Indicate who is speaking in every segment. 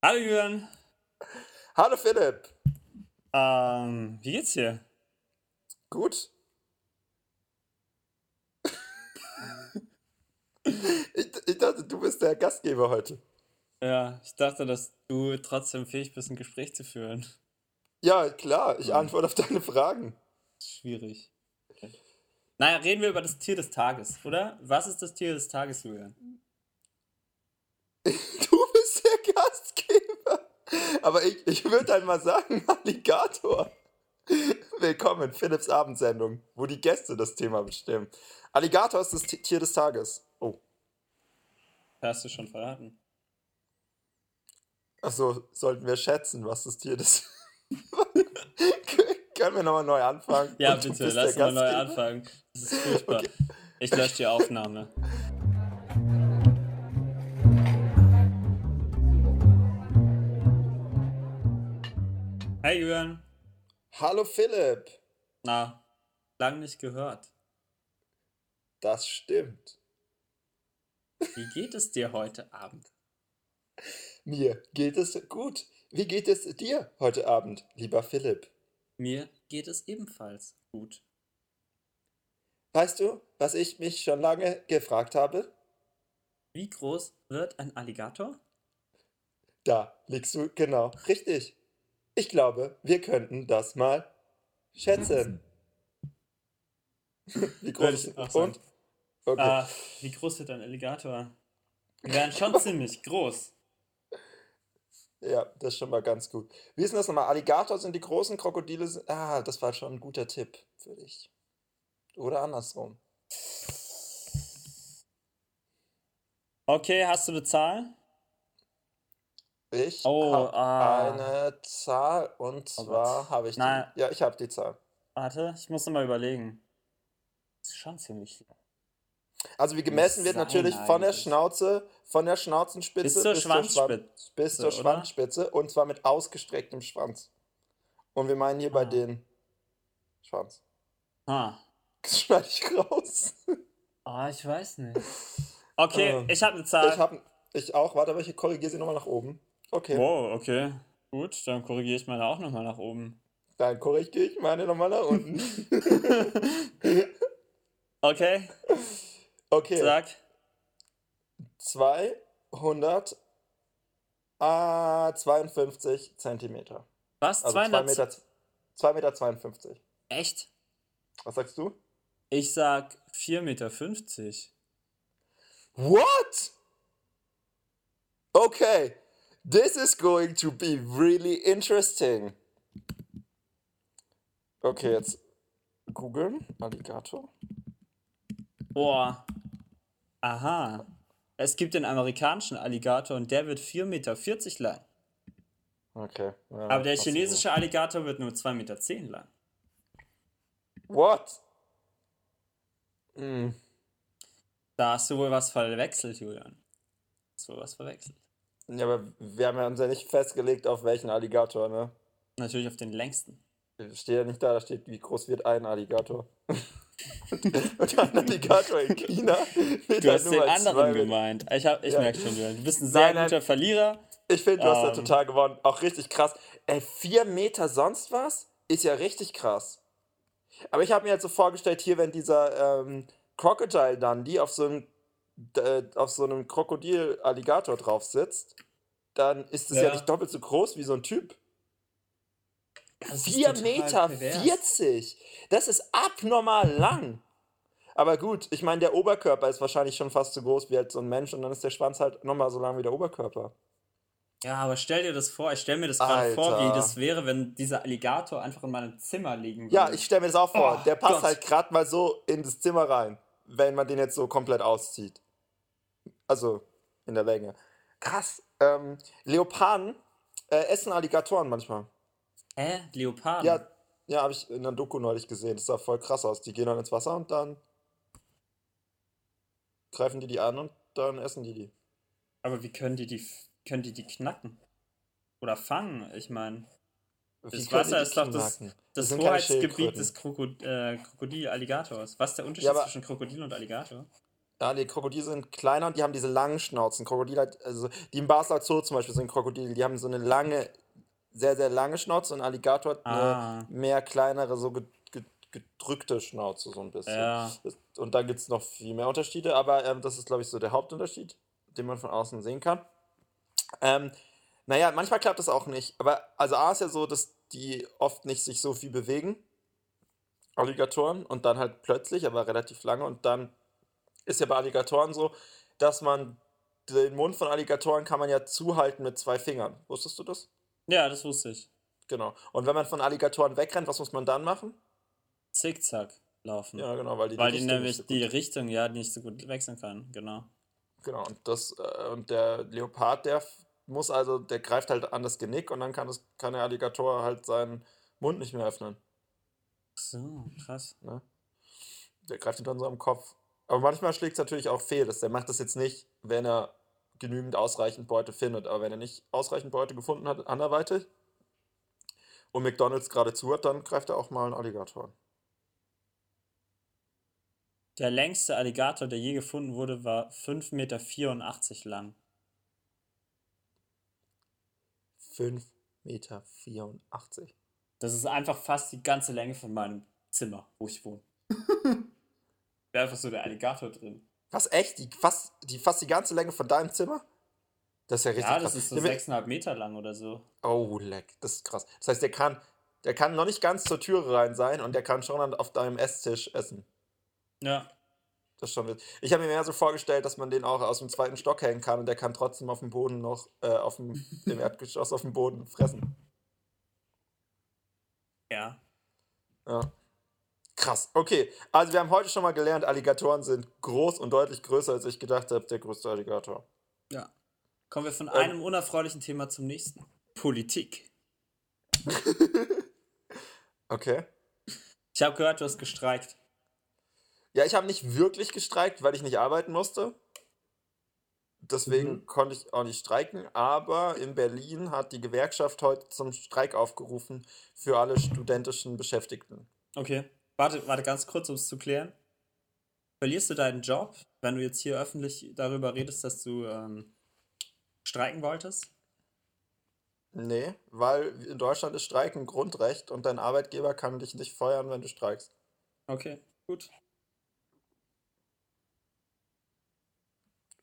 Speaker 1: Hallo Jürgen.
Speaker 2: Hallo Philipp.
Speaker 1: Ähm, wie geht's dir?
Speaker 2: Gut. ich, ich dachte, du bist der Gastgeber heute.
Speaker 1: Ja, ich dachte, dass du trotzdem fähig bist, ein Gespräch zu führen.
Speaker 2: Ja, klar, ich antworte auf deine Fragen.
Speaker 1: Schwierig. Naja, reden wir über das Tier des Tages, oder? Was ist das Tier des Tages, Julian?
Speaker 2: Du bist der Gastgeber. Aber ich, ich würde halt mal sagen, Alligator. Willkommen in Philipps Abendsendung, wo die Gäste das Thema bestimmen. Alligator ist das Ti- Tier des Tages. Oh.
Speaker 1: Hast du schon verraten?
Speaker 2: Achso, sollten wir schätzen, was das Tier des. Können wir nochmal neu anfangen?
Speaker 1: Ja, bitte, lass mal neu anfangen. Das ist furchtbar.
Speaker 2: Okay.
Speaker 1: Ich lösche die Aufnahme. Hey Julian.
Speaker 2: Hallo Philipp.
Speaker 1: Na, lang nicht gehört.
Speaker 2: Das stimmt.
Speaker 1: Wie geht es dir heute Abend?
Speaker 2: Mir geht es gut. Wie geht es dir heute Abend, lieber Philipp?
Speaker 1: Mir geht es ebenfalls gut.
Speaker 2: Weißt du, was ich mich schon lange gefragt habe?
Speaker 1: Wie groß wird ein Alligator?
Speaker 2: Da liegst du genau richtig. Ich glaube, wir könnten das mal schätzen. Wie groß
Speaker 1: sagen.
Speaker 2: und? Okay.
Speaker 1: Ah, wie groß wird ein Alligator? Die wären schon ziemlich groß.
Speaker 2: Ja, das ist schon mal ganz gut. Wie ist denn das nochmal? Alligator sind die großen Krokodile. Sind, ah, das war schon ein guter Tipp für dich. Oder andersrum.
Speaker 1: Okay, hast du eine Zahl?
Speaker 2: Ich
Speaker 1: Oh,
Speaker 2: habe
Speaker 1: ah.
Speaker 2: eine Zahl und
Speaker 1: Oh
Speaker 2: zwar habe ich die.
Speaker 1: Nein.
Speaker 2: Ja, ich habe die Zahl.
Speaker 1: Warte, ich muss mal überlegen. Das ist schon ziemlich viel.
Speaker 2: Also wie gemessen wird natürlich von der
Speaker 1: eigentlich?
Speaker 2: Schnauze, von der Schnauzenspitze
Speaker 1: Bis zur
Speaker 2: Schwan-
Speaker 1: Schwanzspitze,
Speaker 2: bis zur? Schwanzspitze und zwar mit ausgestrecktem Schwanz. Und wir meinen hier bei
Speaker 1: Ah.
Speaker 2: den Schwanz.
Speaker 1: Ah.
Speaker 2: Das schneide ich raus.
Speaker 1: Ah, ich weiß nicht. Okay,
Speaker 2: Ähm,
Speaker 1: ich habe eine Zahl.
Speaker 2: Ich habe ich auch, warte, aber ich korrigiere sie nochmal nach oben. Okay,
Speaker 1: Wow, okay. Gut, dann korrigiere ich meine auch nochmal nach oben.
Speaker 2: dann korrigiere ich meine nochmal nach unten.
Speaker 1: Okay,
Speaker 2: Okay,
Speaker 1: sag.
Speaker 2: 252 Zentimeter.
Speaker 1: Was?
Speaker 2: Also 2
Speaker 1: 200?
Speaker 2: Meter, 2 Meter 52.
Speaker 1: Echt?
Speaker 2: Was sagst du?
Speaker 1: Ich sag 4,50 Meter.
Speaker 2: What? Okay, this is going to be really interesting. Okay, jetzt googeln. Alligator.
Speaker 1: Boah. Aha. Es gibt den amerikanischen Alligator und der wird 4,40 Meter lang.
Speaker 2: Okay. ja,
Speaker 1: Aber der chinesische Alligator wird nur 2,10 Meter lang.
Speaker 2: What? Hm.
Speaker 1: Da hast du wohl was verwechselt, Julian. Hast du wohl was verwechselt.
Speaker 2: Ja, aber wir haben ja uns ja nicht festgelegt, auf welchen Alligator, ne?
Speaker 1: Natürlich auf den längsten.
Speaker 2: Steht ja nicht da, da steht, wie groß wird ein Alligator. Und ein Alligator in China wird
Speaker 1: Du hast den anderen gemeint. Ich, hab- ich
Speaker 2: Ja.
Speaker 1: merke schon. Du bist ein sehr
Speaker 2: Nein, nein.
Speaker 1: guter Verlierer.
Speaker 2: Ich finde, du hast da
Speaker 1: Ähm.
Speaker 2: total gewonnen. Auch richtig krass. Ey, vier Meter sonst was? Ist ja richtig krass. Aber ich habe mir jetzt so vorgestellt, hier, wenn dieser ähm, Crocodile Dundee auf so einem, auf so einem Krokodil-Alligator drauf sitzt, dann ist es ja.
Speaker 1: Ja.
Speaker 2: nicht doppelt so groß wie so ein Typ.
Speaker 1: Das ist
Speaker 2: 4
Speaker 1: total
Speaker 2: Meter
Speaker 1: pervers.
Speaker 2: 40. Das ist abnormal lang. Aber gut, ich meine, der Oberkörper ist wahrscheinlich schon fast so groß wie halt so ein Mensch und dann ist der Schwanz halt nochmal so lang wie der Oberkörper.
Speaker 1: Ja, aber stell dir das vor. Ich stelle mir das gerade vor, wie das wäre, wenn dieser Alligator einfach in meinem Zimmer liegen würde.
Speaker 2: Ja, ich stelle mir das auch vor.
Speaker 1: Oh,
Speaker 2: der passt
Speaker 1: Gott.
Speaker 2: halt gerade mal so in das Zimmer rein, wenn man den jetzt so komplett auszieht. Also in der Länge. Krass. Ähm, Leoparden äh, essen Alligatoren manchmal.
Speaker 1: Hä? Leoparden?
Speaker 2: Ja, ja, habe ich in einer Doku neulich gesehen. Das sah voll krass aus. Die gehen dann ins Wasser und dann greifen die die an und dann essen die die.
Speaker 1: Aber wie können die die, können die die knacken? Oder fangen? Ich meine, das Wasser ist doch das, das Hoheitsgebiet des Kroko äh, Krokodil-Alligators. Was ist der Unterschied
Speaker 2: Ja,
Speaker 1: zwischen Krokodil und Alligator?
Speaker 2: Ja, die Krokodile sind kleiner und die haben diese langen Schnauzen. Krokodile, also die im Basler Zoo zum Beispiel sind Krokodile, die haben so eine lange, sehr, sehr lange Schnauze und Alligator hat eine
Speaker 1: Ah.
Speaker 2: mehr kleinere, so ge ge gedrückte Schnauze, so ein bisschen.
Speaker 1: Ja.
Speaker 2: Und da gibt es noch viel mehr Unterschiede, aber ähm, das ist, glaube ich, so der Hauptunterschied, den man von außen sehen kann. Ähm, naja, manchmal klappt das auch nicht. Aber also A ist ja so, dass die oft nicht sich so viel bewegen, Alligatoren, und dann halt plötzlich, aber relativ lange. Und dann ist ja bei Alligatoren so, dass man den Mund von Alligatoren kann man ja zuhalten mit zwei Fingern. Wusstest du das?
Speaker 1: Ja, das wusste ich.
Speaker 2: Genau. Und wenn man von Alligatoren wegrennt, was muss man dann machen?
Speaker 1: Zickzack laufen.
Speaker 2: Ja, genau, weil die
Speaker 1: Weil die
Speaker 2: Richtung
Speaker 1: nämlich
Speaker 2: so
Speaker 1: die Richtung ja nicht so gut wechseln kann. Genau.
Speaker 2: Genau, und das, äh, und der Leopard, der muss also, der greift halt an das Genick und dann kann, das, kann der Alligator halt seinen Mund nicht mehr öffnen.
Speaker 1: So, krass.
Speaker 2: Ne? Der greift ihn dann so am Kopf. Aber manchmal schlägt es natürlich auch fehl. Der macht das jetzt nicht, wenn er genügend ausreichend Beute findet. Aber wenn er nicht ausreichend Beute gefunden hat, anderweitig, und McDonalds gerade zu hat, dann greift er auch mal einen Alligator an.
Speaker 1: Der längste Alligator, der je gefunden wurde, war 5,84 Meter lang.
Speaker 2: 5,84 Meter.
Speaker 1: Das ist einfach fast die ganze Länge von meinem Zimmer, wo ich wohne. Wäre einfach so der Alligator drin.
Speaker 2: Was, echt? Die, fast, die, fast die ganze Länge von deinem Zimmer? Das ist ja richtig
Speaker 1: Ja,
Speaker 2: krass.
Speaker 1: das ist so
Speaker 2: Ja,
Speaker 1: 6,5 Meter lang oder so.
Speaker 2: Oh, leck, das ist krass. Das heißt, der kann, der kann noch nicht ganz zur Türe rein sein und der kann schon an- auf deinem Esstisch essen.
Speaker 1: Ja.
Speaker 2: Das ist schon witz- Ich habe mir mehr so vorgestellt, dass man den auch aus dem zweiten Stock hängen kann und der kann trotzdem auf dem Boden noch, äh, auf dem, im Erdgeschoss auf dem Boden fressen.
Speaker 1: Ja.
Speaker 2: Ja. Krass. Okay, also wir haben heute schon mal gelernt, Alligatoren sind groß und deutlich größer, als ich gedacht habe, der größte Alligator.
Speaker 1: Ja. Kommen wir von
Speaker 2: Ähm.
Speaker 1: einem unerfreulichen Thema zum nächsten. Politik.
Speaker 2: Okay.
Speaker 1: Ich habe gehört, du hast gestreikt.
Speaker 2: Ja, ich habe nicht wirklich gestreikt, weil ich nicht arbeiten musste. Deswegen
Speaker 1: Mhm.
Speaker 2: konnte ich auch nicht streiken, aber in Berlin hat die Gewerkschaft heute zum Streik aufgerufen für alle studentischen Beschäftigten.
Speaker 1: Okay. Warte, warte ganz kurz, um es zu klären. Verlierst du deinen Job, wenn du jetzt hier öffentlich darüber redest, dass du ähm, streiken wolltest?
Speaker 2: Nee, weil in Deutschland ist Streiken ein Grundrecht und dein Arbeitgeber kann dich nicht feuern, wenn du streikst.
Speaker 1: Okay, gut.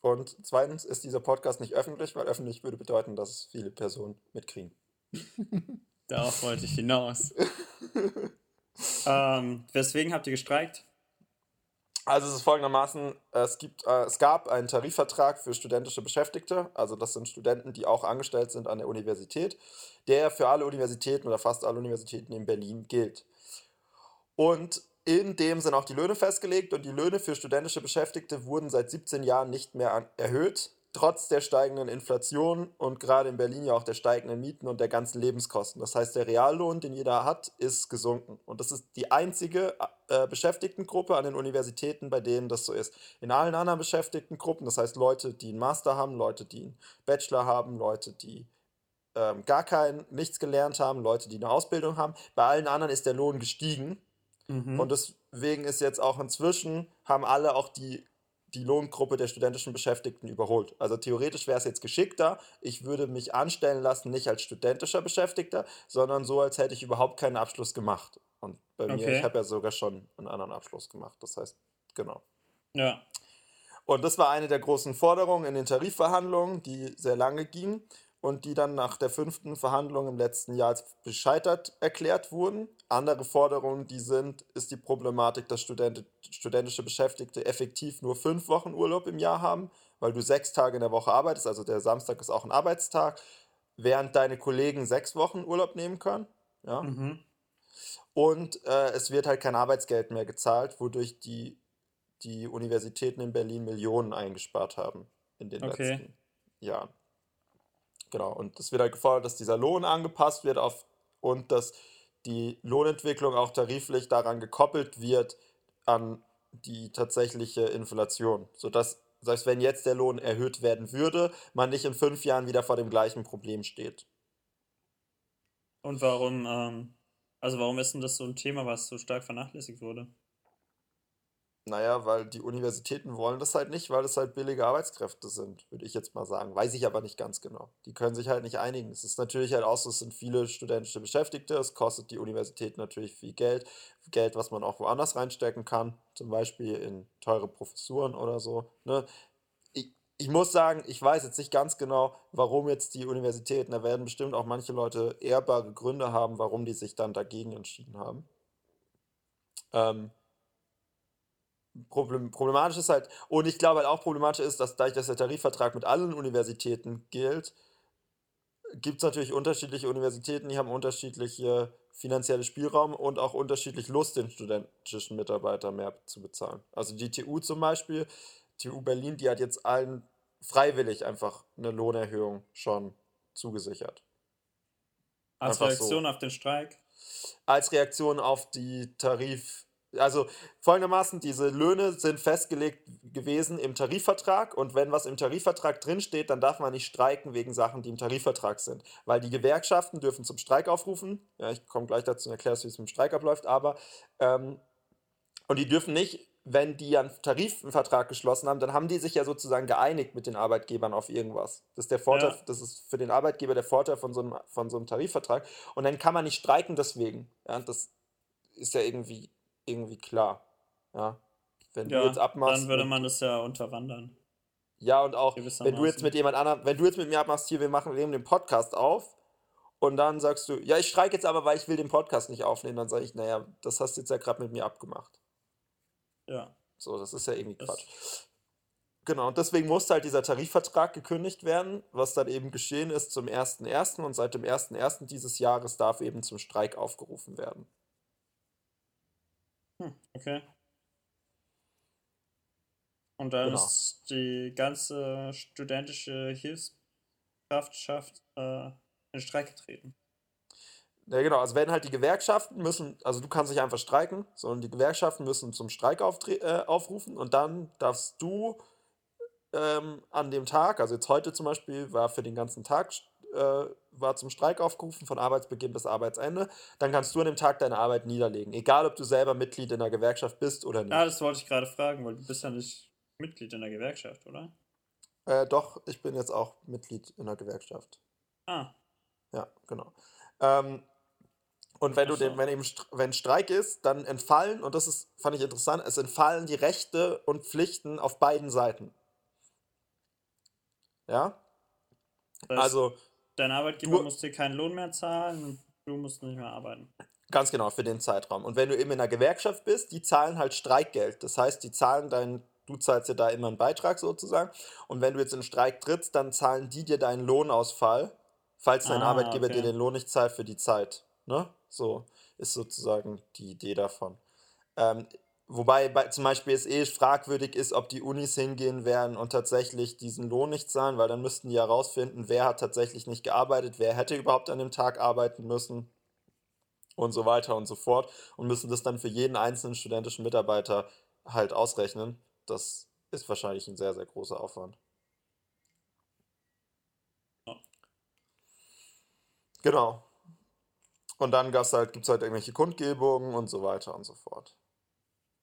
Speaker 2: Und zweitens ist dieser Podcast nicht öffentlich, weil öffentlich würde bedeuten, dass es viele Personen mitkriegen.
Speaker 1: Darauf wollte ich hinaus. ähm, weswegen habt ihr gestreikt?
Speaker 2: Also es ist folgendermaßen, es, gibt, äh, es gab einen Tarifvertrag für studentische Beschäftigte, also das sind Studenten, die auch angestellt sind an der Universität, der für alle Universitäten oder fast alle Universitäten in Berlin gilt. Und in dem sind auch die Löhne festgelegt und die Löhne für studentische Beschäftigte wurden seit 17 Jahren nicht mehr erhöht, trotz der steigenden Inflation und gerade in Berlin ja auch der steigenden Mieten und der ganzen Lebenskosten. Das heißt, der Reallohn, den jeder hat, ist gesunken. Und das ist die einzige äh, Beschäftigtengruppe an den Universitäten, bei denen das so ist. In allen anderen Beschäftigtengruppen, das heißt Leute, die einen Master haben, Leute, die einen Bachelor haben, Leute, die ähm, gar kein, nichts gelernt haben, Leute, die eine Ausbildung haben, bei allen anderen ist der Lohn gestiegen.
Speaker 1: Mhm.
Speaker 2: Und deswegen ist jetzt auch inzwischen, haben alle auch die, die Lohngruppe der studentischen Beschäftigten überholt. Also theoretisch wäre es jetzt geschickter, ich würde mich anstellen lassen, nicht als studentischer Beschäftigter, sondern so, als hätte ich überhaupt keinen Abschluss gemacht. Und bei mir,
Speaker 1: Okay.
Speaker 2: ich habe ja sogar schon einen anderen Abschluss gemacht. Das heißt, genau.
Speaker 1: ja.
Speaker 2: Und das war eine der großen Forderungen in den Tarifverhandlungen, die sehr lange gingen und die dann nach der fünften Verhandlung im letzten Jahr als gescheitert erklärt wurden. Andere Forderungen, die sind, ist die Problematik, dass Student, studentische Beschäftigte effektiv nur fünf Wochen Urlaub im Jahr haben, weil du sechs Tage in der Woche arbeitest, also der Samstag ist auch ein Arbeitstag, während deine Kollegen sechs Wochen Urlaub nehmen können. Ja?
Speaker 1: Mhm.
Speaker 2: Und äh, es wird halt kein Arbeitsgeld mehr gezahlt, wodurch die, die Universitäten in Berlin Millionen eingespart haben in den
Speaker 1: Okay.
Speaker 2: letzten Jahren. Genau, und es wird halt gefordert, dass dieser Lohn angepasst wird auf und dass die Lohnentwicklung auch tariflich daran gekoppelt wird an die tatsächliche Inflation, sodass, selbst wenn jetzt der Lohn erhöht werden würde, man nicht in fünf Jahren wieder vor dem gleichen Problem steht.
Speaker 1: Und warum, ähm, also warum ist denn das so ein Thema, was so stark vernachlässigt wurde?
Speaker 2: Naja, weil die Universitäten wollen das halt nicht, weil das halt billige Arbeitskräfte sind, würde ich jetzt mal sagen. Weiß ich aber nicht ganz genau. Die können sich halt nicht einigen. Es ist natürlich halt auch so, es sind viele studentische Beschäftigte, es kostet die Universität natürlich viel Geld. Geld, was man auch woanders reinstecken kann, zum Beispiel in teure Professuren oder so. Ne? Ich, ich muss sagen, ich weiß jetzt nicht ganz genau, warum jetzt die Universitäten, da werden bestimmt auch manche Leute ehrbare Gründe haben, warum die sich dann dagegen entschieden haben. Ähm, Problem, problematisch ist halt, und ich glaube halt auch problematisch ist, dass dadurch, dass der Tarifvertrag mit allen Universitäten gilt, gibt es natürlich unterschiedliche Universitäten, die haben unterschiedliche finanzielle Spielraum und auch unterschiedlich Lust, den studentischen Mitarbeitern mehr zu bezahlen. Also die TU zum Beispiel, TU Berlin, die hat jetzt allen freiwillig einfach eine Lohnerhöhung schon zugesichert.
Speaker 1: Als einfach Reaktion so. auf den Streik?
Speaker 2: Als Reaktion auf die Tarif, also folgendermaßen, diese Löhne sind festgelegt gewesen im Tarifvertrag und wenn was im Tarifvertrag drinsteht, dann darf man nicht streiken wegen Sachen, die im Tarifvertrag sind. Weil die Gewerkschaften dürfen zum Streik aufrufen. Ja, ich komme gleich dazu und erkläre, wie es mit dem Streik abläuft, aber ähm, und die dürfen nicht, wenn die einen Tarifvertrag geschlossen haben, dann haben die sich ja sozusagen geeinigt mit den Arbeitgebern auf irgendwas. Das ist der Vorteil, ja. das ist für den Arbeitgeber der Vorteil von so einem, von so einem Tarifvertrag. Und dann kann man nicht streiken deswegen. Ja, das ist ja irgendwie irgendwie klar. Ja.
Speaker 1: Wenn ja, du jetzt abmachst. Dann würde man das ja unterwandern.
Speaker 2: Ja, und auch, wenn du jetzt mit jemand anderem, wenn du jetzt mit mir abmachst, hier, wir machen eben den Podcast auf und dann sagst du, ja, ich streike jetzt aber, weil ich will den Podcast nicht aufnehmen, dann sage ich, naja, das hast du jetzt ja gerade mit mir abgemacht.
Speaker 1: Ja.
Speaker 2: So, das ist ja irgendwie das Quatsch. Genau, und deswegen musste halt dieser Tarifvertrag gekündigt werden, was dann eben geschehen ist zum 1.1. und seit dem 1.1. dieses Jahres darf eben zum Streik aufgerufen werden.
Speaker 1: Hm, okay. Und dann genau. ist die ganze studentische Hilfskraftschaft äh, in Streik getreten.
Speaker 2: Ja, genau. Also werden halt die Gewerkschaften müssen, also du kannst nicht einfach streiken, sondern die Gewerkschaften müssen zum Streik äh, aufrufen und dann darfst du ähm, an dem Tag, also jetzt heute zum Beispiel, war für den ganzen Tag äh, war zum Streik aufgerufen, von Arbeitsbeginn bis Arbeitsende, dann kannst du an dem Tag deine Arbeit niederlegen. Egal, ob du selber Mitglied in der Gewerkschaft bist oder nicht.
Speaker 1: Ah, das wollte ich gerade fragen, weil du bist ja nicht Mitglied in der Gewerkschaft, oder?
Speaker 2: Äh, doch, ich bin jetzt auch Mitglied in der Gewerkschaft.
Speaker 1: Ah.
Speaker 2: Ja, genau. Ähm, und wenn du den, wenn eben wenn Streik ist, dann entfallen, und das ist, fand ich interessant, es entfallen die Rechte und Pflichten auf beiden Seiten. Ja?
Speaker 1: Das also Dein Arbeitgeber du, muss dir keinen Lohn mehr zahlen und du musst nicht mehr arbeiten.
Speaker 2: Ganz genau, für den Zeitraum. Und wenn du eben in einer Gewerkschaft bist, die zahlen halt Streikgeld. Das heißt, die zahlen dein, du zahlst dir da immer einen Beitrag sozusagen. Und wenn du jetzt in Streik trittst, dann zahlen die dir deinen Lohnausfall, falls dein ah, Arbeitgeber okay. dir den Lohn nicht zahlt für die Zeit. Ne? So ist sozusagen die Idee davon. Ähm, Wobei bei, zum Beispiel es eh fragwürdig ist, ob die Unis hingehen werden und tatsächlich diesen Lohn nicht zahlen, weil dann müssten die herausfinden, wer hat tatsächlich nicht gearbeitet, wer hätte überhaupt an dem Tag arbeiten müssen und so weiter und so fort und müssen das dann für jeden einzelnen studentischen Mitarbeiter halt ausrechnen. Das ist wahrscheinlich ein sehr, sehr großer Aufwand. Genau. Und dann halt, gibt es halt irgendwelche Kundgebungen und so weiter und so fort.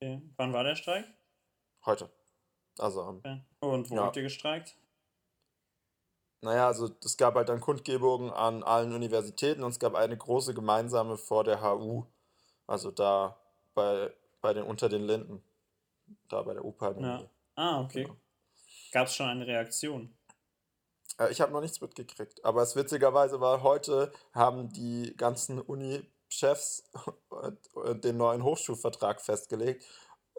Speaker 1: Okay. Wann war der Streik?
Speaker 2: Heute. Also.
Speaker 1: Okay. Und wo ja. habt ihr gestreikt?
Speaker 2: Naja, also es gab halt dann Kundgebungen an allen Universitäten und es gab eine große gemeinsame vor der HU. Also da bei, bei den unter den Linden. Da bei der UPA.
Speaker 1: Ja. Ah, okay. Genau. Gab es schon eine Reaktion?
Speaker 2: Äh, ich habe noch nichts mitgekriegt. Aber es witzigerweise war heute, haben die ganzen Uni Chefs den neuen Hochschulvertrag festgelegt,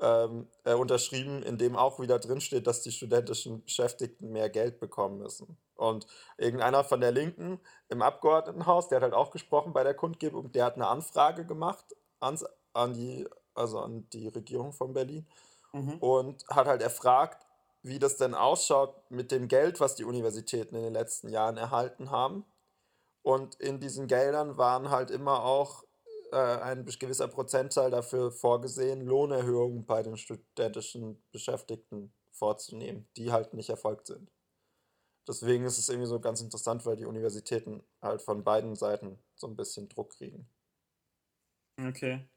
Speaker 2: ähm, äh, unterschrieben, in dem auch wieder drinsteht, dass die studentischen Beschäftigten mehr Geld bekommen müssen. Und irgendeiner von der Linken im Abgeordnetenhaus, der hat halt auch gesprochen bei der Kundgebung, der hat eine Anfrage gemacht ans, an, die, also an die Regierung von Berlin mhm. und hat halt erfragt, wie das denn ausschaut mit dem Geld, was die Universitäten in den letzten Jahren erhalten haben. Und in diesen Geldern waren halt immer auch äh, ein gewisser Prozentzahl dafür vorgesehen, Lohnerhöhungen bei den studentischen Beschäftigten vorzunehmen, die halt nicht erfolgt sind. Deswegen ist es irgendwie so ganz interessant, weil die Universitäten halt von beiden Seiten so ein bisschen Druck kriegen.
Speaker 1: Okay.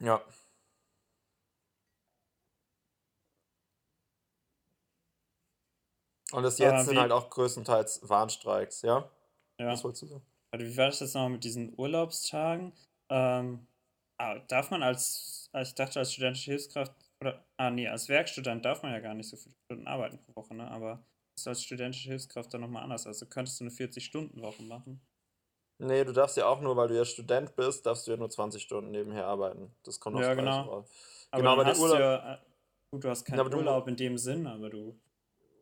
Speaker 2: Ja. Und das jetzt ja, sind halt auch größtenteils Warnstreiks, ja?
Speaker 1: Ja.
Speaker 2: Was wolltest du sagen?
Speaker 1: Also wie war das jetzt noch mit diesen Urlaubstagen? Ähm, ah, darf man als, als, ich dachte als studentische Hilfskraft, oder, ah nee, als Werkstudent darf man ja gar nicht so viele Stunden arbeiten pro Woche, ne? Aber das ist als studentische Hilfskraft dann nochmal anders. Also könntest du eine 40-Stunden-Woche machen.
Speaker 2: Nee, du darfst ja auch nur, weil du ja Student bist, darfst du ja nur 20 Stunden nebenher arbeiten. Das kommt aufs
Speaker 1: Ja, genau.
Speaker 2: raus.
Speaker 1: Aber
Speaker 2: Genau, aber
Speaker 1: hast
Speaker 2: Urlaub-
Speaker 1: du ja, äh, gut, du hast keinen
Speaker 2: Ja, du-
Speaker 1: Urlaub in dem Sinn, aber du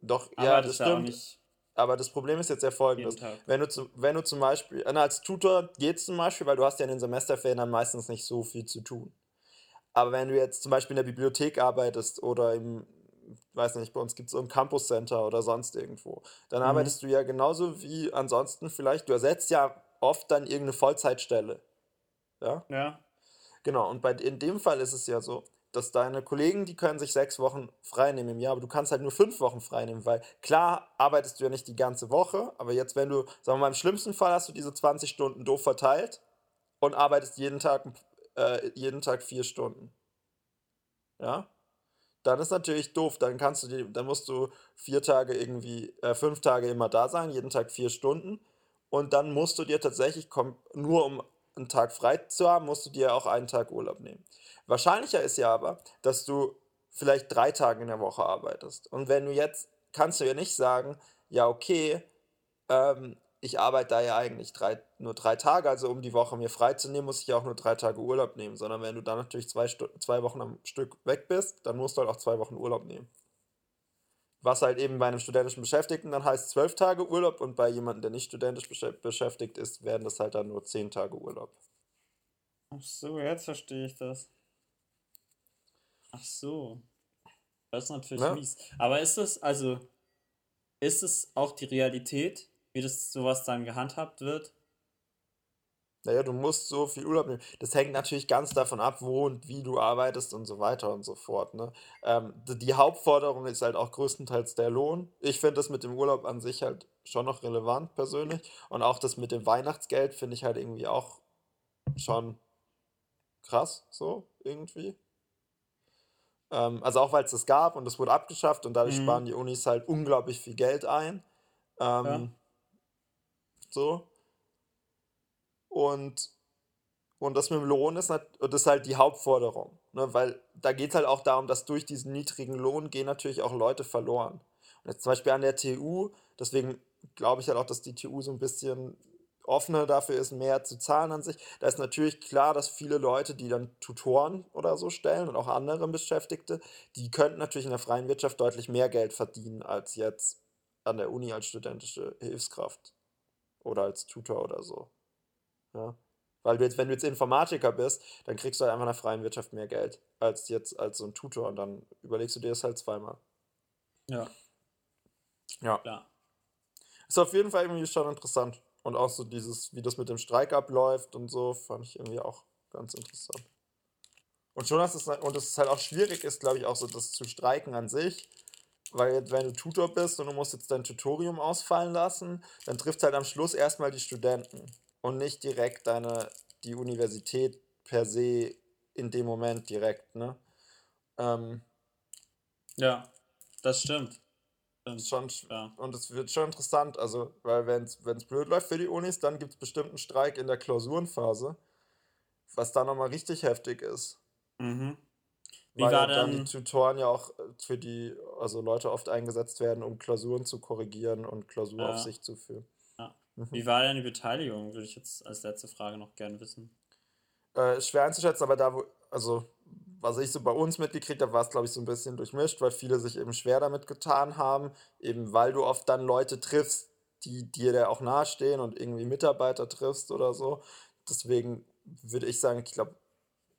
Speaker 2: Doch, ja, das
Speaker 1: auch
Speaker 2: stimmt.
Speaker 1: nicht
Speaker 2: Aber das Problem ist jetzt ja folgendes. Wenn du, zu, wenn du zum Beispiel, äh, als Tutor geht's zum Beispiel, weil du hast ja in den Semesterferien dann meistens nicht so viel zu tun. Aber wenn du jetzt zum Beispiel in der Bibliothek arbeitest oder im, weiß nicht, bei uns gibt es so ein Campus Center oder sonst irgendwo, dann
Speaker 1: Mhm.
Speaker 2: arbeitest du ja genauso wie ansonsten vielleicht, du ersetzt ja oft dann irgendeine Vollzeitstelle. Ja?
Speaker 1: Ja,
Speaker 2: Genau, und bei, in dem Fall ist es ja so, dass deine Kollegen, die können sich sechs Wochen frei nehmen im Jahr, aber du kannst halt nur fünf Wochen frei nehmen, weil klar arbeitest du ja nicht die ganze Woche, aber jetzt, wenn du, sagen wir mal, im schlimmsten Fall hast du diese 20 Stunden doof verteilt und arbeitest jeden Tag, äh, jeden Tag vier Stunden. Ja? Dann ist natürlich doof, dann kannst du die, dann musst du vier Tage irgendwie, äh, fünf Tage immer da sein, jeden Tag vier Stunden. Und dann musst du dir tatsächlich, nur um einen Tag frei zu haben, musst du dir auch einen Tag Urlaub nehmen. Wahrscheinlicher ist ja aber, dass du vielleicht drei Tage in der Woche arbeitest. Und wenn du jetzt, kannst du ja nicht sagen, ja, okay, ähm, ich arbeite da ja eigentlich drei, nur drei Tage, also um die Woche mir frei zu nehmen, muss ich ja auch nur drei Tage Urlaub nehmen, sondern wenn du dann natürlich zwei, zwei Wochen am Stück weg bist, dann musst du halt auch zwei Wochen Urlaub nehmen. Was halt eben bei einem studentischen Beschäftigten dann heißt zwölf Tage Urlaub und bei jemandem, der nicht studentisch beschä- beschäftigt ist, werden das halt dann nur zehn Tage Urlaub.
Speaker 1: ach so, jetzt verstehe ich das. Ach so. Das ist natürlich
Speaker 2: Ne?
Speaker 1: mies. Aber ist es, also, ist es auch die Realität, wie das sowas dann gehandhabt wird?
Speaker 2: Naja, du musst so viel Urlaub nehmen. Das hängt natürlich ganz davon ab, wo und wie du arbeitest und so weiter und so fort. Ne? Ähm, die Hauptforderung ist halt auch größtenteils der Lohn. Ich finde das mit dem Urlaub an sich halt schon noch relevant persönlich. Und auch das mit dem Weihnachtsgeld finde ich halt irgendwie auch schon krass, so irgendwie. Ähm, also auch weil es das gab und es wurde abgeschafft und dadurch
Speaker 1: Mhm.
Speaker 2: sparen die Unis halt unglaublich viel Geld ein. Ähm,
Speaker 1: Ja.
Speaker 2: So. Und, und das mit dem Lohn ist, nat- das ist halt die Hauptforderung. Ne? Weil da geht es halt auch darum, dass durch diesen niedrigen Lohn gehen natürlich auch Leute verloren. Und jetzt zum Beispiel an der TU, deswegen glaube ich halt auch, dass die TU so ein bisschen offener dafür ist, mehr zu zahlen an sich. Da ist natürlich klar, dass viele Leute, die dann Tutoren oder so stellen und auch andere Beschäftigte, die könnten natürlich in der freien Wirtschaft deutlich mehr Geld verdienen als jetzt an der Uni als studentische Hilfskraft oder als Tutor oder so. Ja. Weil du jetzt, wenn du jetzt Informatiker bist, dann kriegst du halt einfach in der freien Wirtschaft mehr Geld als jetzt als so ein Tutor und dann überlegst du dir das halt zweimal.
Speaker 1: Ja,
Speaker 2: Ja.
Speaker 1: klar.
Speaker 2: Ist auf jeden Fall irgendwie schon interessant. Und auch so dieses, wie das mit dem Streik abläuft und so, fand ich irgendwie auch ganz interessant. Und schon hast es, und es ist halt auch schwierig ist, glaube ich, auch so das zu streiken an sich. Weil wenn du Tutor bist und du musst jetzt dein Tutorium ausfallen lassen, dann trifft es halt am Schluss erstmal die Studenten und nicht direkt deine, die Universität per se in dem Moment direkt, ne? Ähm,
Speaker 1: Ja, das stimmt.
Speaker 2: Schon, sch-
Speaker 1: Ja.
Speaker 2: Und es wird schon interessant, also, weil wenn es blöd läuft für die Unis, dann gibt es bestimmt einen Streik in der Klausurenphase, was dann nochmal richtig heftig ist.
Speaker 1: Mhm. Wie
Speaker 2: weil
Speaker 1: war
Speaker 2: dann die Tutoren ja auch äh, für die, also Leute oft eingesetzt werden, um Klausuren zu korrigieren und Klausuraufsicht zu führen.
Speaker 1: Ja.
Speaker 2: Mhm.
Speaker 1: wie war denn die Beteiligung? Würde ich jetzt als letzte Frage noch gerne wissen.
Speaker 2: Äh, schwer einzuschätzen, aber da, wo, also, was ich so bei uns mitgekriegt habe, war es, glaube ich, so ein bisschen durchmischt, weil viele sich eben schwer damit getan haben, eben weil du oft dann Leute triffst, die dir da auch nahestehen und irgendwie Mitarbeiter triffst oder so. Deswegen würde ich sagen, ich glaube,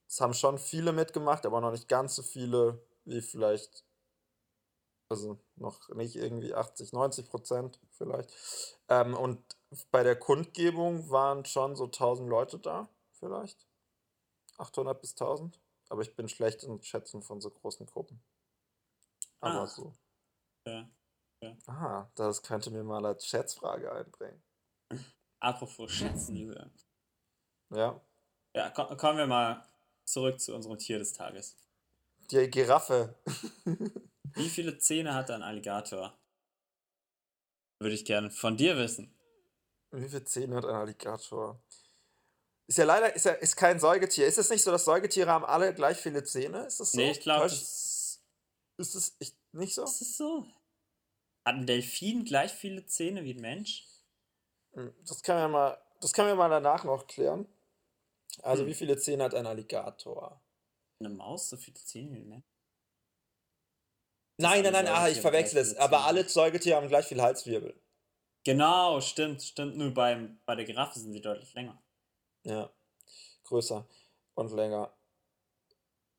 Speaker 2: es haben schon viele mitgemacht, aber noch nicht ganz so viele wie vielleicht, also noch nicht irgendwie 80, 90 Prozent vielleicht. Ähm, und bei der Kundgebung waren schon so 1000 Leute da, vielleicht. 800 bis 1000. Aber ich bin schlecht im Schätzen von so großen Gruppen. Aber
Speaker 1: Ah.
Speaker 2: so.
Speaker 1: Ja.
Speaker 2: Ah, das könnte mir mal als Schätzfrage einbringen.
Speaker 1: Apropos Schätzen, Julian.
Speaker 2: Ja.
Speaker 1: Ja, ko kommen wir mal zurück zu unserem Tier des Tages.
Speaker 2: Die Giraffe.
Speaker 1: Wie viele Zähne hat ein Alligator? Würde ich gerne von dir wissen.
Speaker 2: Wie viele Zähne hat ein Alligator? Ist ja leider ist ja, ist kein Säugetier. Ist es nicht so, dass Säugetiere haben alle gleich viele Zähne? Ist das so?
Speaker 1: Nee, ich glaube,
Speaker 2: Ist das ich, nicht so?
Speaker 1: ist es so. Hat ein Delfin gleich viele Zähne wie ein Mensch?
Speaker 2: Hm, Das können wir mal, das können wir mal danach noch klären. Also,
Speaker 1: Hm.
Speaker 2: wie viele Zähne hat ein Alligator?
Speaker 1: Eine Maus so viele Zähne wie ein Mensch?
Speaker 2: Nein, nein, nein, ah, ich verwechsel es. Aber alle Säugetiere haben gleich viel Halswirbel.
Speaker 1: Genau, stimmt, stimmt. Nur beim, bei der Giraffe sind sie deutlich länger.
Speaker 2: Ja. Größer und länger.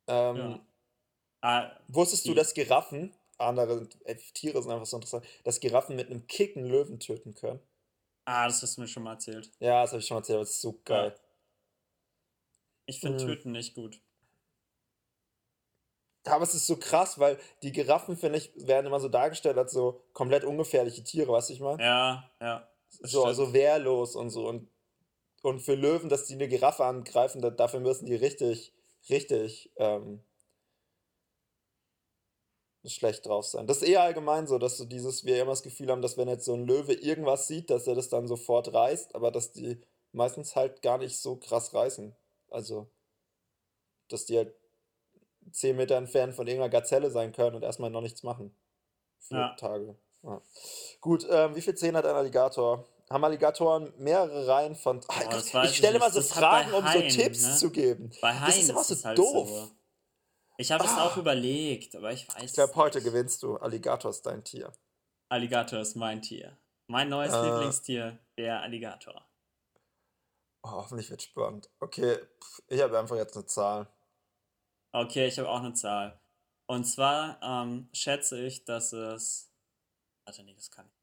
Speaker 2: Ähm,
Speaker 1: Ja. Ah,
Speaker 2: Wusstest du,
Speaker 1: Die-
Speaker 2: dass Giraffen, andere äh, Tiere sind einfach so interessant, dass Giraffen mit einem Kick einen Löwen töten können?
Speaker 1: ah, das hast du mir schon mal erzählt.
Speaker 2: Ja, das habe ich schon mal erzählt, aber das ist so geil.
Speaker 1: Ich finde
Speaker 2: Mhm.
Speaker 1: Töten nicht gut.
Speaker 2: Aber es ist so krass, weil die Giraffen, finde ich, werden immer so dargestellt als so komplett ungefährliche Tiere, weißt du, ich meine?
Speaker 1: Ja, ja.
Speaker 2: so,
Speaker 1: stimmt.
Speaker 2: so wehrlos und so. Und, und für Löwen, dass die eine Giraffe angreifen, da, dafür müssen die richtig, richtig ähm, schlecht drauf sein. Das ist eher allgemein so, dass so dieses, wir immer das Gefühl haben, dass wenn jetzt so ein Löwe irgendwas sieht, dass er das dann sofort reißt, aber dass die meistens halt gar nicht so krass reißen. Also, dass die halt 10 Meter entfernt von irgendeiner Gazelle sein können und erstmal noch nichts machen. Für
Speaker 1: Ja.
Speaker 2: Tage. Ja. Gut, ähm, wie viel Zähne hat ein Alligator? Haben Alligatoren mehrere Reihen von.
Speaker 1: Oh,
Speaker 2: Gott,
Speaker 1: das
Speaker 2: ich stelle
Speaker 1: nicht.
Speaker 2: so
Speaker 1: Das
Speaker 2: Fragen, um so
Speaker 1: Haien,
Speaker 2: Tipps
Speaker 1: ne?
Speaker 2: zu geben.
Speaker 1: Bei
Speaker 2: Das
Speaker 1: Haien
Speaker 2: ist immer
Speaker 1: ist
Speaker 2: so
Speaker 1: es halt
Speaker 2: doof.
Speaker 1: so. Ich habe es
Speaker 2: Ah.
Speaker 1: auch überlegt, aber ich weiß
Speaker 2: Ich glaube, heute gewinnst du. Alligator ist dein Tier.
Speaker 1: Alligator ist mein Tier. Mein neues
Speaker 2: Äh.
Speaker 1: Lieblingstier, der Alligator.
Speaker 2: Oh, hoffentlich wird spannend. Okay, ich habe einfach jetzt eine Zahl.
Speaker 1: Okay, ich habe auch eine Zahl. Und zwar ähm, schätze ich, dass es. Warte, nee, das kann ich.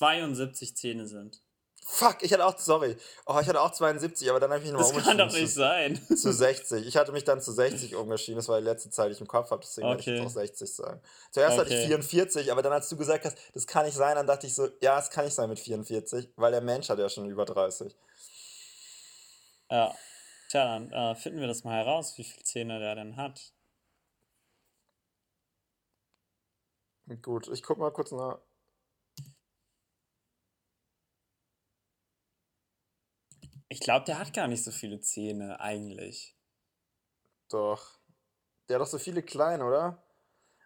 Speaker 1: 72 Zähne sind.
Speaker 2: Fuck, ich hatte auch, sorry. Oh, ich hatte auch 72, aber dann habe ich mich nochmal
Speaker 1: Das kann doch nicht sein.
Speaker 2: zu 60. Ich hatte mich dann zu 60 umgeschieden. Das war die letzte Zahl, die ich im Kopf habe. Deswegen werde ich jetzt
Speaker 1: Okay.
Speaker 2: auch 60 sagen. Zuerst hatte ich
Speaker 1: Okay.
Speaker 2: 44, aber dann, als du gesagt hast, das kann nicht sein, dann dachte ich so, ja, es kann nicht sein mit 44, weil der Mensch hat ja schon über 30.
Speaker 1: Ja. Tja, dann äh, finden wir das mal heraus, wie viele Zähne der denn hat.
Speaker 2: Gut, ich guck mal kurz nach.
Speaker 1: Ich glaube, der hat gar nicht so viele Zähne, eigentlich.
Speaker 2: Doch. Der hat doch so viele kleine, oder?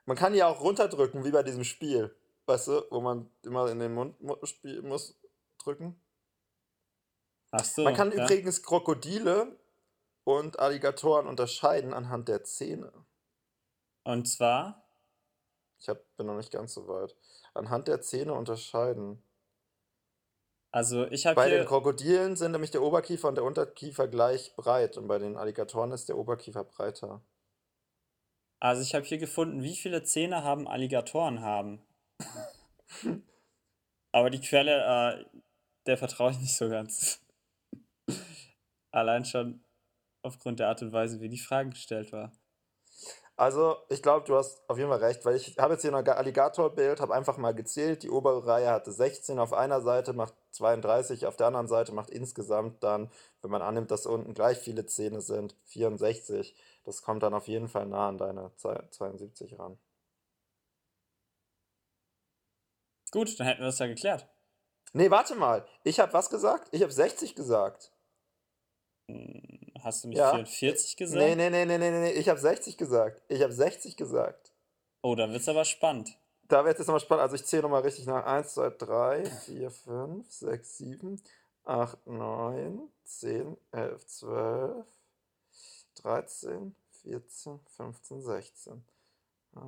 Speaker 2: Man kann die ja auch runterdrücken, wie bei diesem Spiel. Weißt du, wo man immer in den Mund muss drücken.
Speaker 1: Ach so.
Speaker 2: Man kann
Speaker 1: ja.
Speaker 2: übrigens Krokodile und Alligatoren unterscheiden anhand der Zähne.
Speaker 1: Und zwar,
Speaker 2: Ich hab, bin noch nicht ganz so weit. Anhand der Zähne unterscheiden.
Speaker 1: Also ich habe
Speaker 2: Bei den
Speaker 1: hier.
Speaker 2: Krokodilen sind nämlich der Oberkiefer und der Unterkiefer gleich breit und bei den Alligatoren ist der Oberkiefer breiter.
Speaker 1: Also ich habe hier gefunden, wie viele Zähne haben Alligatoren haben. Aber die Quelle, äh, der vertraue ich nicht so ganz. Allein schon aufgrund der Art und Weise, wie die Frage gestellt war.
Speaker 2: Also, ich glaube, du hast auf jeden Fall recht, weil ich habe jetzt hier noch ein Alligatorbild, habe einfach mal gezählt. Die obere Reihe hatte 16 auf einer Seite, macht 32 auf der anderen Seite, macht insgesamt dann, wenn man annimmt, dass unten gleich viele Zähne sind, 64. Das kommt dann auf jeden Fall nah an deine Ze- 72 ran.
Speaker 1: Gut, dann hätten wir das ja geklärt.
Speaker 2: Nee, warte mal. Ich habe was gesagt? Ich habe 60 gesagt.
Speaker 1: Hast du nicht
Speaker 2: Ja.
Speaker 1: 44 gesagt?
Speaker 2: Nee, nee, nee, nee, nee, nee, ich habe 60 gesagt. Ich habe 60 gesagt.
Speaker 1: Oh, da wird's aber spannend.
Speaker 2: Da wird es jetzt nochmal spannend. Also ich zähle nochmal richtig nach. 1, 2, 3, 4, 5, 6, 7, 8, 9, 10, 11, 12, 13, 14, 15, 16, äh,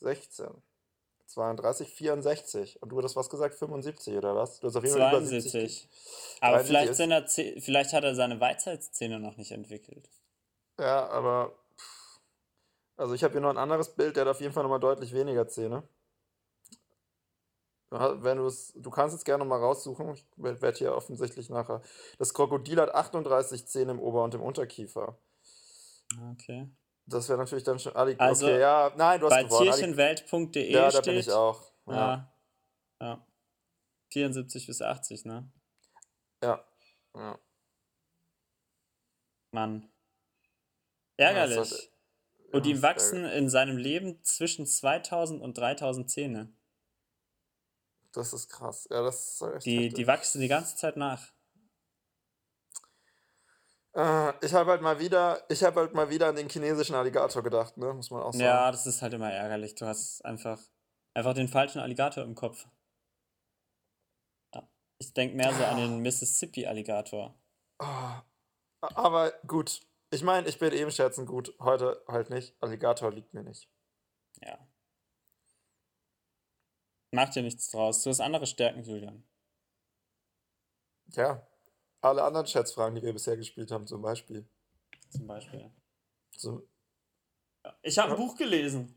Speaker 2: 16, 32, 64. Und du hattest was gesagt? 75 oder was? Du hast auf jeden Fall über 70.
Speaker 1: 72. Aber
Speaker 2: 73
Speaker 1: vielleicht, sind er, vielleicht hat er seine Weisheitszähne noch nicht entwickelt.
Speaker 2: Ja, aber. Also ich habe hier noch ein anderes Bild, der hat auf jeden Fall nochmal deutlich weniger Zähne. Wenn du es, du kannst es gerne mal raussuchen. Ich werde hier offensichtlich nachher. Das Krokodil hat 38 Zähne im Ober- und im Unterkiefer.
Speaker 1: Okay.
Speaker 2: Das wäre natürlich dann schon. Allig
Speaker 1: Also,
Speaker 2: okay, ja, nein, du hast
Speaker 1: Bei
Speaker 2: gewonnen. Allig
Speaker 1: tierchenwelt.de
Speaker 2: ja, da
Speaker 1: steht.
Speaker 2: bin ich auch. Ja,
Speaker 1: Ja. ja. 74 bis 80, ne?
Speaker 2: ja. ja.
Speaker 1: Mann.
Speaker 2: Ja,
Speaker 1: Ärgerlich. Und
Speaker 2: Ja,
Speaker 1: ihm
Speaker 2: ist
Speaker 1: wachsen in seinem Leben zwischen 2000 und 3000 Zähne.
Speaker 2: Das ist krass. Ja, das ist echt
Speaker 1: Die,
Speaker 2: heftig.
Speaker 1: die wachsen die ganze Zeit nach.
Speaker 2: Äh, ich habe halt mal wieder, ich habe halt mal wieder an den chinesischen Alligator gedacht, ne? Muss man auch sagen.
Speaker 1: Ja, das ist halt immer ärgerlich. Du hast einfach, einfach den falschen Alligator im Kopf. Ja. Ich denke mehr so an den Mississippi-Alligator.
Speaker 2: Ah, aber gut. Ich meine, ich bin eben schätzen gut. Heute halt nicht. Alligator liegt mir nicht.
Speaker 1: Ja. Mach dir nichts draus. Du hast andere Stärken, Julian.
Speaker 2: Ja. Alle anderen Schätzfragen, die wir bisher gespielt haben, zum Beispiel.
Speaker 1: Zum Beispiel.
Speaker 2: So,
Speaker 1: Ja. Ich habe ein
Speaker 2: Ja.
Speaker 1: Buch gelesen.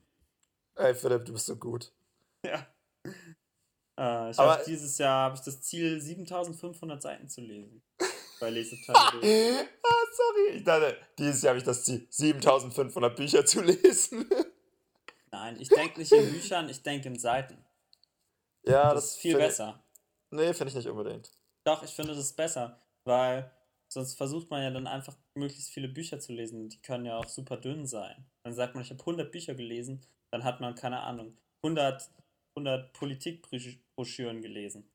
Speaker 2: ey, Philipp, du bist so gut.
Speaker 1: Ja. Äh, ich habe dieses Jahr habe ich das Ziel, 7500 Seiten zu lesen. Bei Leseteil.
Speaker 2: ah, sorry. Ich dachte, dieses Jahr habe ich das Ziel, 7500 Bücher zu lesen.
Speaker 1: Nein, ich denke nicht in Büchern, ich denke in Seiten.
Speaker 2: ja,
Speaker 1: Das ist viel
Speaker 2: find ich-
Speaker 1: besser.
Speaker 2: Nee, finde ich nicht unbedingt.
Speaker 1: Doch, ich finde das ist besser, weil sonst versucht man ja dann einfach möglichst viele Bücher zu lesen. Die können ja auch super dünn sein. Dann sagt man, ich habe 100 Bücher gelesen, dann hat man, keine Ahnung, 100, 100 Politikbroschüren gelesen.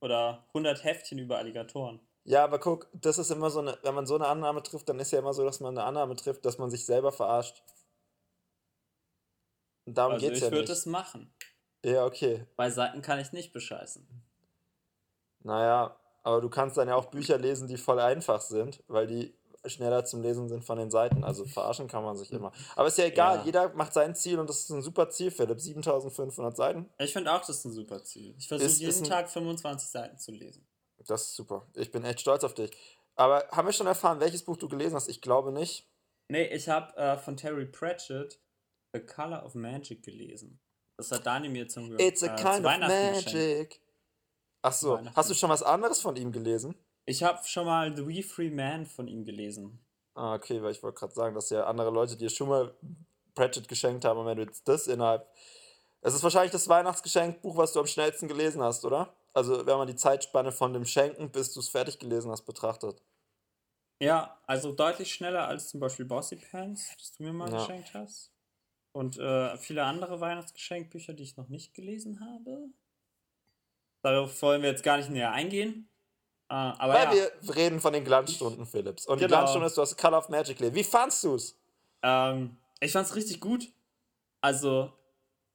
Speaker 1: Oder 100 Heftchen über Alligatoren.
Speaker 2: Ja, aber guck, das ist immer so eine, wenn man so eine Annahme trifft, dann ist ja immer so, dass man eine Annahme trifft, dass man sich selber verarscht. Und darum
Speaker 1: Also
Speaker 2: geht's
Speaker 1: ich
Speaker 2: ja
Speaker 1: würde
Speaker 2: nicht.
Speaker 1: es machen.
Speaker 2: Ja, okay.
Speaker 1: Bei Seiten kann ich nicht bescheißen.
Speaker 2: Naja, aber du kannst dann ja auch Bücher lesen, die voll einfach sind, weil die schneller zum Lesen sind von den Seiten. Also verarschen kann man sich immer. Aber ist ja egal,
Speaker 1: Ja.
Speaker 2: jeder macht sein Ziel und das ist ein super Ziel, Philipp. 7500 Seiten,
Speaker 1: Ich finde auch, das ist ein super Ziel. Ich versuche jeden Tag 25 Seiten zu lesen.
Speaker 2: das ist super. Ich bin echt stolz auf dich. Aber haben wir schon erfahren, welches Buch du gelesen hast? Ich glaube nicht.
Speaker 1: Nee, ich habe äh, von Terry Pratchett The Color of Magic gelesen. Das hat Dani mir zum,
Speaker 2: It's a
Speaker 1: äh, zu
Speaker 2: kind of
Speaker 1: Weihnachten geschenkt.
Speaker 2: Ach so, hast du schon was anderes von ihm gelesen?
Speaker 1: Ich habe schon mal The We Free Man von ihm gelesen.
Speaker 2: Ah, okay, weil ich wollte gerade sagen, dass ja andere Leute dir schon mal Pratchett geschenkt haben und wenn du jetzt das innerhalb. Es ist wahrscheinlich das Weihnachtsgeschenkbuch, was du am schnellsten gelesen hast, oder? Also, wenn man die Zeitspanne von dem Schenken, bis du es fertig gelesen hast, betrachtet.
Speaker 1: Ja, also deutlich schneller als zum Beispiel Bossy Pants, das du mir mal
Speaker 2: Ja.
Speaker 1: geschenkt hast. Und äh, viele andere Weihnachtsgeschenkbücher, die ich noch nicht gelesen habe. Darauf wollen wir jetzt gar nicht näher eingehen. Aber
Speaker 2: Weil
Speaker 1: ja,
Speaker 2: wir reden von den Glanzstunden, Philips. Und die
Speaker 1: Genau.
Speaker 2: Glanzstunde ist, du hast Color of Magic gelesen. Wie fandst du's?
Speaker 1: ähm, ich fand's richtig gut. Also,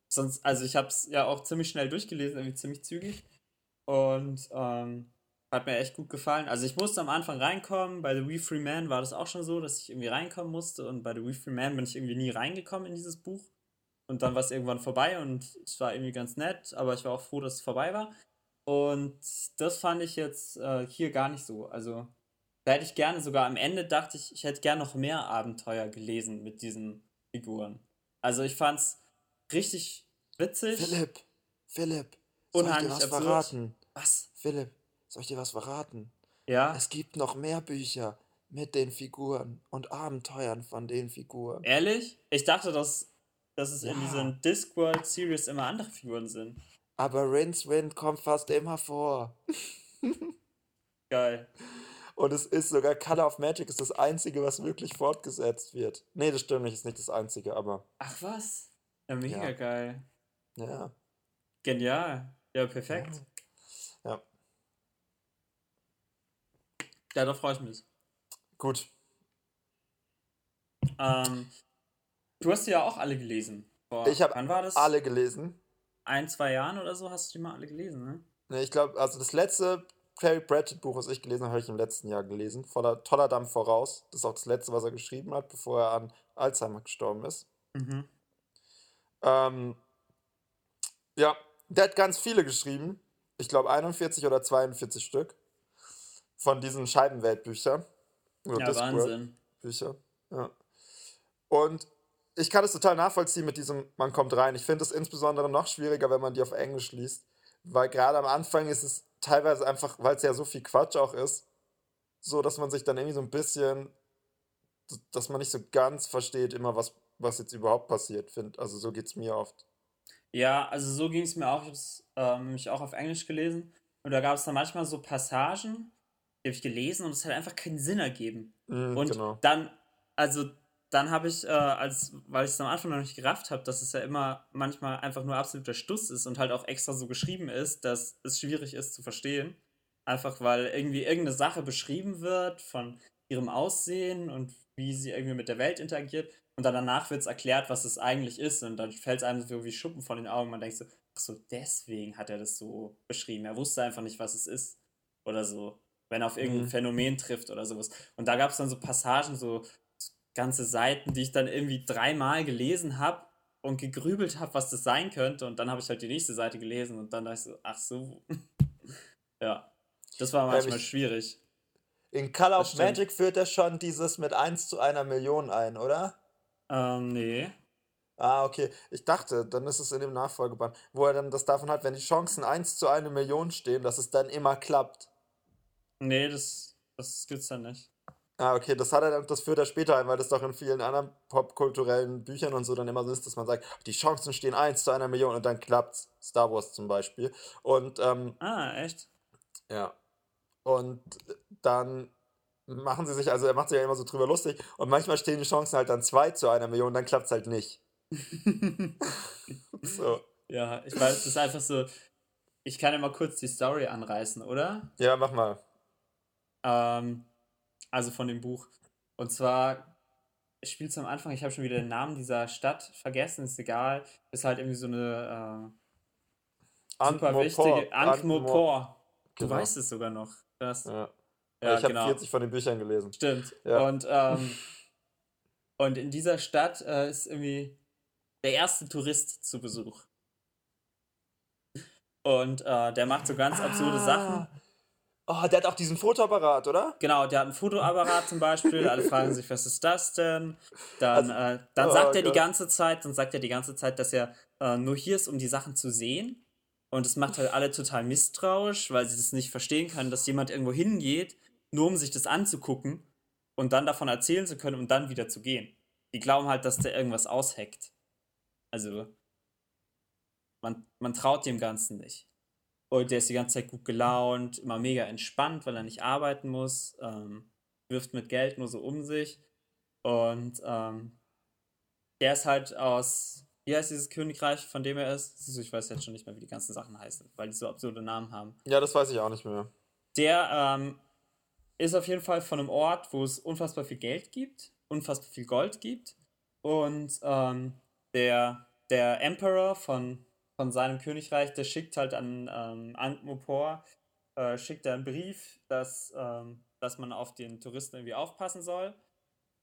Speaker 1: sonst, also ich habe es ja auch ziemlich schnell durchgelesen, irgendwie ziemlich zügig. Und ähm, hat mir echt gut gefallen. Also ich musste am Anfang reinkommen. Bei The We Free Man war das auch schon so, dass ich irgendwie reinkommen musste. Und bei The We Free Man bin ich irgendwie nie reingekommen in dieses Buch. Und dann war es irgendwann vorbei und es war irgendwie ganz nett, aber ich war auch froh, dass es vorbei war. Und das fand ich jetzt äh, hier gar nicht so. Also da hätte ich gerne sogar am Ende dachte ich, ich hätte gerne noch mehr Abenteuer gelesen mit diesen Figuren. Also ich fand's richtig witzig.
Speaker 2: Philipp, Philipp, soll ich dir
Speaker 1: Unheimlich
Speaker 2: was
Speaker 1: absurd.
Speaker 2: verraten?
Speaker 1: Was?
Speaker 2: Philipp, soll ich dir was verraten?
Speaker 1: Ja?
Speaker 2: Es gibt noch mehr Bücher mit den Figuren und Abenteuern von den Figuren.
Speaker 1: Ehrlich? Ich dachte, dass, dass es in
Speaker 2: Ja.
Speaker 1: diesen Discworld Series immer andere Figuren sind.
Speaker 2: Aber Rincewind kommt fast immer vor.
Speaker 1: Geil.
Speaker 2: Und es ist sogar Color of Magic ist das einzige, was wirklich fortgesetzt wird. Nee, das stimmt nicht, ist nicht das einzige, aber
Speaker 1: Ach was? Ja, mega
Speaker 2: Ja.
Speaker 1: geil.
Speaker 2: ja.
Speaker 1: Genial. Ja, perfekt.
Speaker 2: Ja.
Speaker 1: Ja, da freue ich mich.
Speaker 2: Gut.
Speaker 1: Ähm, du hast die ja auch alle gelesen. Vor,
Speaker 2: Ich habe alle gelesen.
Speaker 1: Ein, zwei Jahren oder so hast du die mal alle gelesen, ne?
Speaker 2: Nee, ich glaube, also das letzte Terry Pratchett Buch, was ich gelesen habe, habe ich im letzten Jahr gelesen. Voller toller Dampf voraus. Das ist auch das letzte, was er geschrieben hat, bevor er an Alzheimer gestorben ist.
Speaker 1: Mhm.
Speaker 2: Ähm, ja, der hat ganz viele geschrieben. Ich glaube 41 oder 42 Stück. Von diesen Scheibenweltbüchern. Oder
Speaker 1: Ja. Wahnsinn.
Speaker 2: Bücher. Ja. Und ich kann es total nachvollziehen mit diesem, man kommt rein. Ich finde es insbesondere noch schwieriger, wenn man die auf Englisch liest. Weil gerade am Anfang ist es teilweise einfach, weil es ja so viel Quatsch auch ist, so dass man sich dann irgendwie so ein bisschen, dass man nicht so ganz versteht, immer was, was jetzt überhaupt passiert, finde. Also so geht es mir oft.
Speaker 1: Ja, also so ging es mir auch. Ich habe es ähm, auch auf Englisch gelesen. Und da gab es dann manchmal so Passagen, die habe ich gelesen und es hat einfach keinen Sinn ergeben.
Speaker 2: Mhm,
Speaker 1: Und
Speaker 2: genau.
Speaker 1: dann, also dann habe ich, äh, als, weil ich es am Anfang noch nicht gerafft habe, dass es ja immer manchmal einfach nur absoluter Stuss ist und halt auch extra so geschrieben ist, dass es schwierig ist zu verstehen. Einfach weil irgendwie irgendeine Sache beschrieben wird von ihrem Aussehen und wie sie irgendwie mit der Welt interagiert. Und dann danach wird es erklärt, was es eigentlich ist. Und dann fällt es einem so wie Schuppen von den Augen. Man denkt so, ach so, deswegen hat er das so beschrieben. Er wusste einfach nicht, was es ist. Oder so. Wenn er auf irgendein mhm. Phänomen trifft oder sowas. Und da gab es dann so Passagen, so ganze Seiten, die ich dann irgendwie dreimal gelesen habe und gegrübelt habe, was das sein könnte. Und dann habe ich halt die nächste Seite gelesen und dann dachte ich so, ach so. ja, das war manchmal ich, schwierig.
Speaker 2: In Call of Magic führt er schon dieses mit 1 zu einer Million ein, oder?
Speaker 1: Ähm, nee.
Speaker 2: Ah, okay. Ich dachte, dann ist es in dem Nachfolgeband, wo er dann das davon hat, wenn die Chancen 1 zu einer Million stehen, dass es dann immer klappt.
Speaker 1: Nee, das, das gibt's dann nicht.
Speaker 2: Ah, okay, das hat er das führt er später ein, weil das doch in vielen anderen popkulturellen Büchern und so dann immer so ist, dass man sagt, die Chancen stehen 1 zu einer Million und dann klappt's. Star Wars zum Beispiel. Und, ähm,
Speaker 1: Ah, echt?
Speaker 2: Ja. Und dann machen sie sich, also er macht sich ja immer so drüber lustig und manchmal stehen die Chancen halt dann 2 zu einer Million, dann klappt's halt nicht.
Speaker 1: so. Ja, ich weiß, das ist einfach so. Ich kann ja mal kurz die Story anreißen, oder?
Speaker 2: Ja, mach mal.
Speaker 1: Ähm, also von dem Buch. Und zwar spielt es am Anfang, ich habe schon wieder den Namen dieser Stadt vergessen, ist egal. Ist halt irgendwie so eine äh, super wichtige Ankh-Morpork. Du genau. weißt es sogar noch. Das,
Speaker 2: ja. ja ich habe genau. 40 von den Büchern gelesen.
Speaker 1: Stimmt. Ja. Und, ähm, und in dieser Stadt äh, ist irgendwie der erste Tourist zu Besuch. Und äh, der macht so ganz absurde ah. Sachen.
Speaker 2: Oh, der hat auch diesen Fotoapparat, oder?
Speaker 1: Genau, der hat einen Fotoapparat zum Beispiel. Alle fragen sich, was ist das denn? Dann, also, äh, dann oh, sagt er die ganze Zeit, dann sagt er die ganze Zeit, dass er äh, nur hier ist, um die Sachen zu sehen. Und es macht halt alle total misstrauisch, weil sie das nicht verstehen können, dass jemand irgendwo hingeht, nur um sich das anzugucken und dann davon erzählen zu können und dann wieder zu gehen. Die glauben halt, dass der irgendwas ausheckt. Also, man, man traut dem Ganzen nicht. Und der ist die ganze Zeit gut gelaunt, immer mega entspannt, weil er nicht arbeiten muss, ähm, wirft mit Geld nur so um sich. Und ähm, der ist halt aus, wie heißt dieses Königreich, von dem er ist? Ich weiß jetzt schon nicht mehr, wie die ganzen Sachen heißen, weil die so absurde Namen haben.
Speaker 2: Ja, das weiß ich auch nicht mehr.
Speaker 1: Der ähm, ist auf jeden Fall von einem Ort, wo es unfassbar viel Geld gibt, unfassbar viel Gold gibt. Und ähm, der, der Emperor von von seinem Königreich, der schickt halt an ähm, Ankh-Morpork, äh, schickt er einen Brief, dass, ähm, dass man auf den Touristen irgendwie aufpassen soll.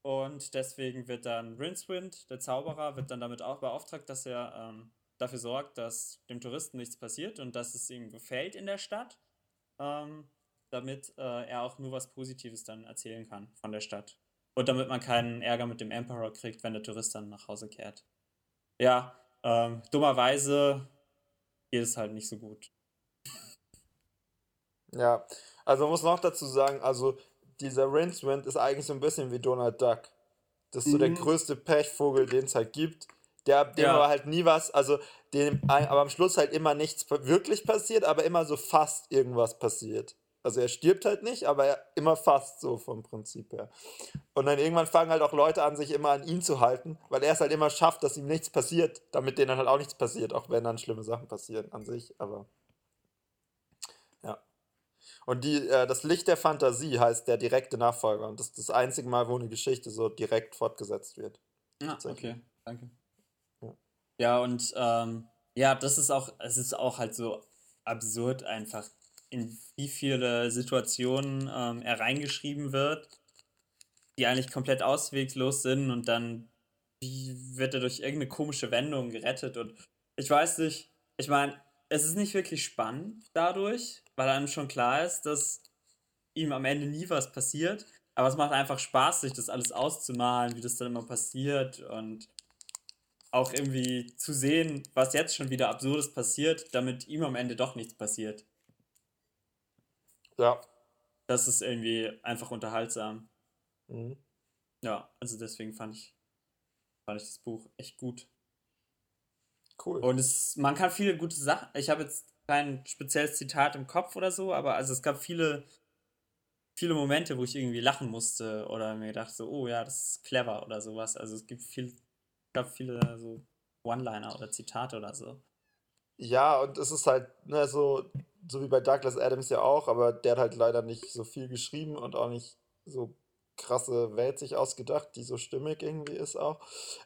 Speaker 1: Und deswegen wird dann Rincewind, der Zauberer, wird dann damit auch beauftragt, dass er ähm, dafür sorgt, dass dem Touristen nichts passiert und dass es ihm gefällt in der Stadt, ähm, damit äh, er auch nur was Positives dann erzählen kann von der Stadt. Und damit man keinen Ärger mit dem Emperor kriegt, wenn der Tourist dann nach Hause kehrt. Ja, ähm, dummerweise geht es halt nicht so gut.
Speaker 2: Ja, also muss noch dazu sagen, also dieser Rincewind ist eigentlich so ein bisschen wie Donald Duck. Das ist so mhm. der größte Pechvogel, den es halt gibt. Der, dem ja. aber halt nie was, also dem aber am Schluss halt immer nichts wirklich passiert, aber immer so fast irgendwas passiert. Also er stirbt halt nicht, aber er immer fast so vom Prinzip her. Und dann irgendwann fangen halt auch Leute an, sich immer an ihn zu halten, weil er es halt immer schafft, dass ihm nichts passiert, damit denen halt auch nichts passiert, auch wenn dann schlimme Sachen passieren an sich. Aber ja. Und die, äh, das Licht der Fantasie heißt der direkte Nachfolger. Und das ist das einzige Mal, wo eine Geschichte so direkt fortgesetzt wird.
Speaker 1: Ah, okay, danke. Ja, ja und ähm, ja, das ist auch, es ist auch halt so absurd einfach in wie viele Situationen ähm, er reingeschrieben wird, die eigentlich komplett ausweglos sind und dann wird er durch irgendeine komische Wendung gerettet und ich weiß nicht, ich meine, es ist nicht wirklich spannend dadurch, weil einem schon klar ist, dass ihm am Ende nie was passiert, aber es macht einfach Spaß, sich das alles auszumalen, wie das dann immer passiert und auch irgendwie zu sehen, was jetzt schon wieder Absurdes passiert, damit ihm am Ende doch nichts passiert.
Speaker 2: Ja.
Speaker 1: Das ist irgendwie einfach unterhaltsam. Mhm. Ja, also deswegen fand ich, fand ich das Buch echt gut. Cool. Und es, man kann viele gute Sachen. Ich habe jetzt kein spezielles Zitat im Kopf oder so, aber also es gab viele viele Momente, wo ich irgendwie lachen musste oder mir gedacht so, oh ja, das ist clever oder sowas. Also es gibt viel, glaube, viele so One-Liner oder Zitate oder so.
Speaker 2: Ja, und es ist halt, ne, so, so wie bei Douglas Adams ja auch, aber der hat halt leider nicht so viel geschrieben und auch nicht so krasse Welt sich ausgedacht, die so stimmig irgendwie ist auch.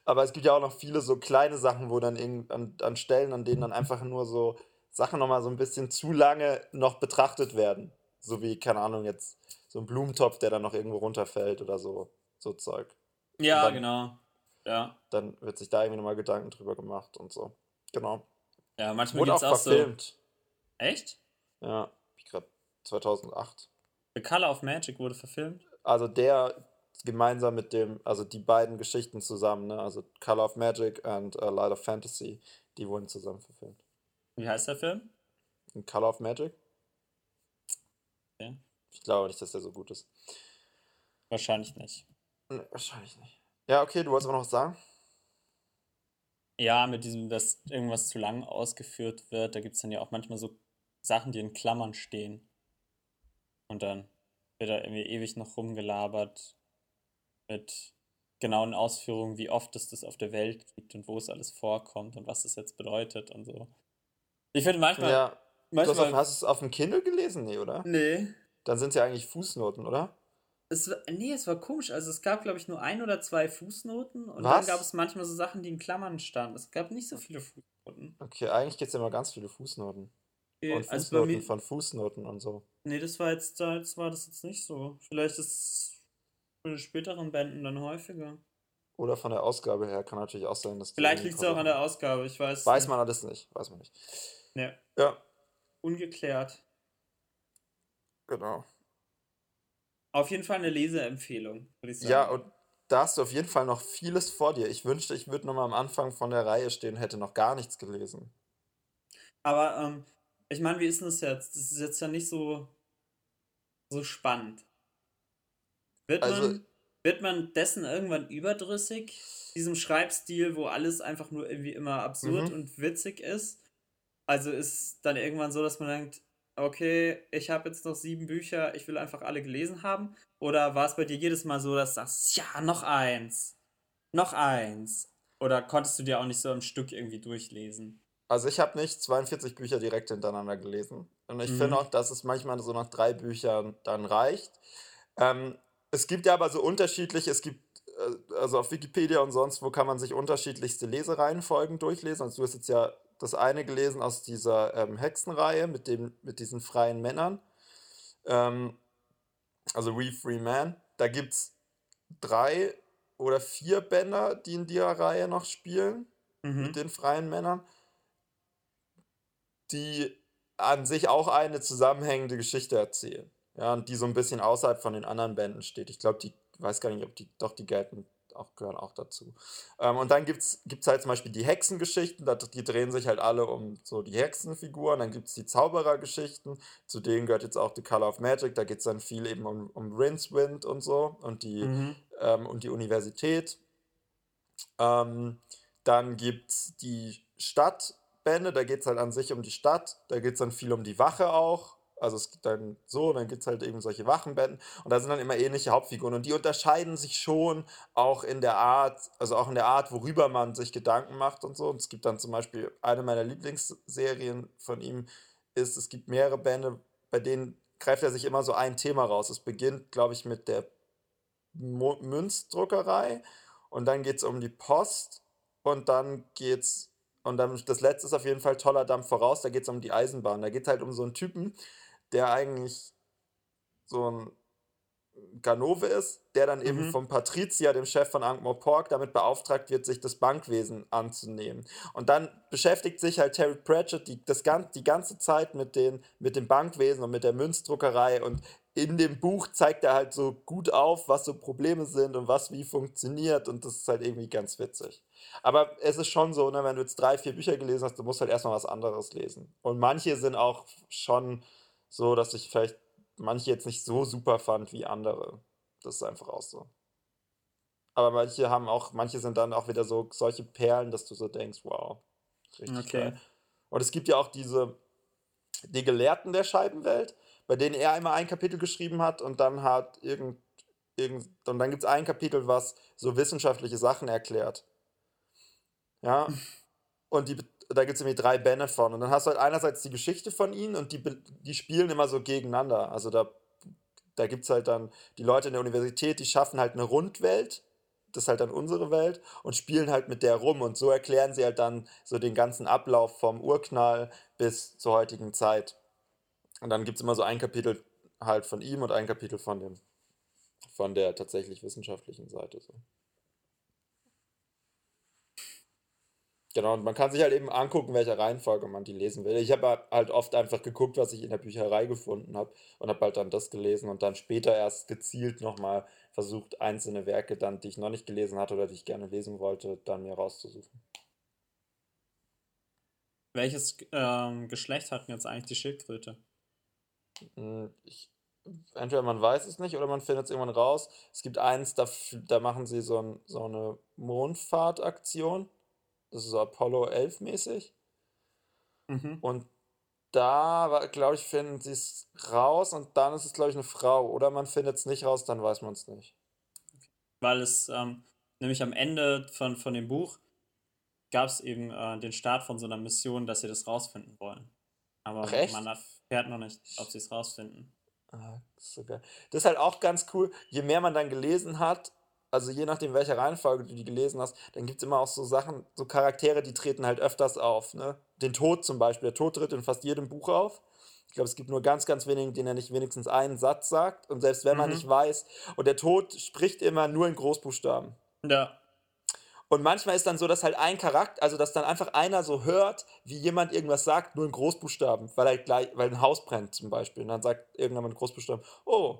Speaker 2: Aber es gibt ja auch noch viele so kleine Sachen, wo dann an, an Stellen, an denen dann einfach nur so Sachen nochmal so ein bisschen zu lange noch betrachtet werden. So wie, keine Ahnung, jetzt so ein Blumentopf, der dann noch irgendwo runterfällt oder so, so Zeug.
Speaker 1: Ja, dann, genau. Ja.
Speaker 2: Dann wird sich da irgendwie nochmal Gedanken drüber gemacht und so. Genau.
Speaker 1: Ja, manchmal Wurde auch, auch verfilmt. So Echt?
Speaker 2: Ja, ich gerade 2008.
Speaker 1: The Color of Magic wurde verfilmt?
Speaker 2: Also der gemeinsam mit dem, also die beiden Geschichten zusammen, ne? Also Color of Magic und uh, Light of Fantasy, die wurden zusammen verfilmt.
Speaker 1: Wie heißt der Film?
Speaker 2: Color of Magic. Okay. Ich glaube nicht, dass der so gut ist.
Speaker 1: Wahrscheinlich nicht.
Speaker 2: Nee, wahrscheinlich nicht. Ja, okay, du wolltest aber noch was sagen?
Speaker 1: Ja, mit diesem, dass irgendwas zu lang ausgeführt wird, da gibt es dann ja auch manchmal so Sachen, die in Klammern stehen. Und dann wird da irgendwie ewig noch rumgelabert mit genauen Ausführungen, wie oft es das auf der Welt gibt und wo es alles vorkommt und was das jetzt bedeutet und so. Ich finde manchmal.
Speaker 2: Ja. manchmal du hast, auf, hast du es auf dem Kindle gelesen? Nee, oder?
Speaker 1: Nee.
Speaker 2: Dann sind es ja eigentlich Fußnoten, oder?
Speaker 1: Es nee, es war komisch. Also es gab, glaube ich, nur ein oder zwei Fußnoten und Was? dann gab es manchmal so Sachen, die in Klammern standen. Es gab nicht so viele Fußnoten.
Speaker 2: Okay, eigentlich gibt es ja immer ganz viele Fußnoten. Und also Fußnoten also von Fußnoten und so.
Speaker 1: Nee, das war jetzt, das war das jetzt nicht so. Vielleicht ist es späteren Bänden dann häufiger.
Speaker 2: Oder von der Ausgabe her kann natürlich auch sein, dass
Speaker 1: Vielleicht liegt es auch an der Ausgabe, ich weiß.
Speaker 2: Weiß nicht. man alles nicht, weiß man nicht.
Speaker 1: Nee.
Speaker 2: Ja.
Speaker 1: Ungeklärt.
Speaker 2: Genau.
Speaker 1: Auf jeden Fall eine Leseempfehlung,
Speaker 2: würde ich sagen. Ja, und da hast du auf jeden Fall noch vieles vor dir. Ich wünschte, ich würde nochmal am Anfang von der Reihe stehen und hätte noch gar nichts gelesen.
Speaker 1: Aber, ähm, ich meine, wie ist denn das jetzt? Das ist jetzt ja nicht so, so spannend. Wird also, man, wird man dessen irgendwann überdrüssig? Diesem Schreibstil, wo alles einfach nur irgendwie immer absurd mhm. und witzig ist? Also ist dann irgendwann so, dass man denkt, okay, ich habe jetzt noch sieben Bücher, ich will einfach alle gelesen haben? Oder war es bei dir jedes Mal so, dass du sagst, ja, noch eins, noch eins? Oder konntest du dir auch nicht so ein Stück irgendwie durchlesen?
Speaker 2: Also ich habe nicht 42 Bücher direkt hintereinander gelesen. Und ich mhm. finde auch, dass es manchmal so nach drei Büchern dann reicht. Ähm, es gibt ja aber so unterschiedliche, es gibt, äh, also auf Wikipedia und sonst wo kann man sich unterschiedlichste Lesereihenfolgen durchlesen. Also du hast jetzt ja das eine gelesen aus dieser ähm, Hexenreihe mit, dem, mit diesen freien Männern. Ähm, also We Free Man. Da gibt es drei oder vier Bänder, die in dieser Reihe noch spielen. Mhm. Mit den freien Männern. Die an sich auch eine zusammenhängende Geschichte erzählen. Ja, und die so ein bisschen außerhalb von den anderen Bänden steht. Ich glaube, die weiß gar nicht, ob die, doch, die gelten auch, gehören auch dazu. Ähm, und dann gibt es halt zum Beispiel die Hexengeschichten, die drehen sich halt alle um so die Hexenfiguren. Dann gibt es die Zauberergeschichten, zu denen gehört jetzt auch The Color of Magic. Da geht es dann viel eben um, um Rincewind und so und die, mhm. ähm, und die Universität. Ähm, dann gibt es die Stadtbände, da geht es halt an sich um die Stadt. Da geht es dann viel um die Wache auch. Also es gibt dann so, dann gibt es halt eben solche Wachenbetten und da sind dann immer ähnliche Hauptfiguren und die unterscheiden sich schon auch in der Art, also auch in der Art, worüber man sich Gedanken macht und so. Und es gibt dann zum Beispiel eine meiner Lieblingsserien von ihm ist, es gibt mehrere Bände, bei denen greift er sich immer so ein Thema raus. Es beginnt, glaube ich, mit der Münzdruckerei und dann geht es um die Post und dann geht's und dann das letzte ist auf jeden Fall toller Dampf voraus, da geht es um die Eisenbahn. Da geht es halt um so einen Typen, der eigentlich so ein Ganove ist, der dann eben mhm. vom Patrizier, dem Chef von Ankh-Morpork, damit beauftragt wird, sich das Bankwesen anzunehmen. Und dann beschäftigt sich halt Terry Pratchett die, das, die ganze Zeit mit, den, mit dem Bankwesen und mit der Münzdruckerei und in dem Buch zeigt er halt so gut auf, was so Probleme sind und was wie funktioniert und das ist halt irgendwie ganz witzig. Aber es ist schon so, ne, wenn du jetzt drei, vier Bücher gelesen hast, du musst halt erstmal was anderes lesen. Und manche sind auch schon so, dass ich vielleicht manche jetzt nicht so super fand wie andere. Das ist einfach auch so. Aber manche haben auch, manche sind dann auch wieder so solche Perlen, dass du so denkst, wow, richtig okay. geil. Und es gibt ja auch diese, die Gelehrten der Scheibenwelt, bei denen er immer ein Kapitel geschrieben hat und dann hat irgend, irgend und dann gibt es ein Kapitel, was so wissenschaftliche Sachen erklärt. Ja. Und die, da gibt es irgendwie drei Bände von. Und dann hast du halt einerseits die Geschichte von ihnen und die, die spielen immer so gegeneinander. Also da, da gibt es halt dann die Leute in der Universität, die schaffen halt eine Rundwelt das ist halt dann unsere Welt und spielen halt mit der rum und so erklären sie halt dann so den ganzen Ablauf vom Urknall bis zur heutigen Zeit. Und dann gibt es immer so ein Kapitel halt von ihm und ein Kapitel von dem von der tatsächlich wissenschaftlichen Seite so. Genau, und man kann sich halt eben angucken, welcher Reihenfolge man die lesen will. Ich habe halt oft einfach geguckt, was ich in der Bücherei gefunden habe und habe halt dann das gelesen und dann später erst gezielt nochmal versucht, einzelne Werke dann, die ich noch nicht gelesen hatte oder die ich gerne lesen wollte, dann mir rauszusuchen.
Speaker 1: Welches ähm, Geschlecht hat denn jetzt eigentlich die Schildkröte?
Speaker 2: Hm, ich, entweder man weiß es nicht oder man findet es irgendwann raus. Es gibt eins, da, da machen sie so, ein, so eine Mondfahrtaktion. Das ist so Apollo 11 mäßig. Mhm. Und da, glaube ich, finden sie es raus und dann ist es, glaube ich, eine Frau. Oder man findet es nicht raus, dann weiß man es nicht.
Speaker 1: Weil es ähm, nämlich am Ende von, von dem Buch gab es eben äh, den Start von so einer Mission, dass sie das rausfinden wollen. Aber Ach, man erfährt noch nicht, ob sie es rausfinden.
Speaker 2: Ah, so geil. Das ist halt auch ganz cool. Je mehr man dann gelesen hat, also je nachdem, welche Reihenfolge du die gelesen hast, dann gibt es immer auch so Sachen, so Charaktere, die treten halt öfters auf. Ne? Den Tod zum Beispiel. Der Tod tritt in fast jedem Buch auf. Ich glaube, es gibt nur ganz, ganz wenigen, denen er nicht wenigstens einen Satz sagt. Und selbst wenn mhm. man nicht weiß, und der Tod spricht immer nur in Großbuchstaben. Ja. Und manchmal ist dann so, dass halt ein Charakter, also dass dann einfach einer so hört, wie jemand irgendwas sagt, nur in Großbuchstaben, weil halt gleich, weil ein Haus brennt zum Beispiel. Und dann sagt irgendjemand in Großbuchstaben, oh,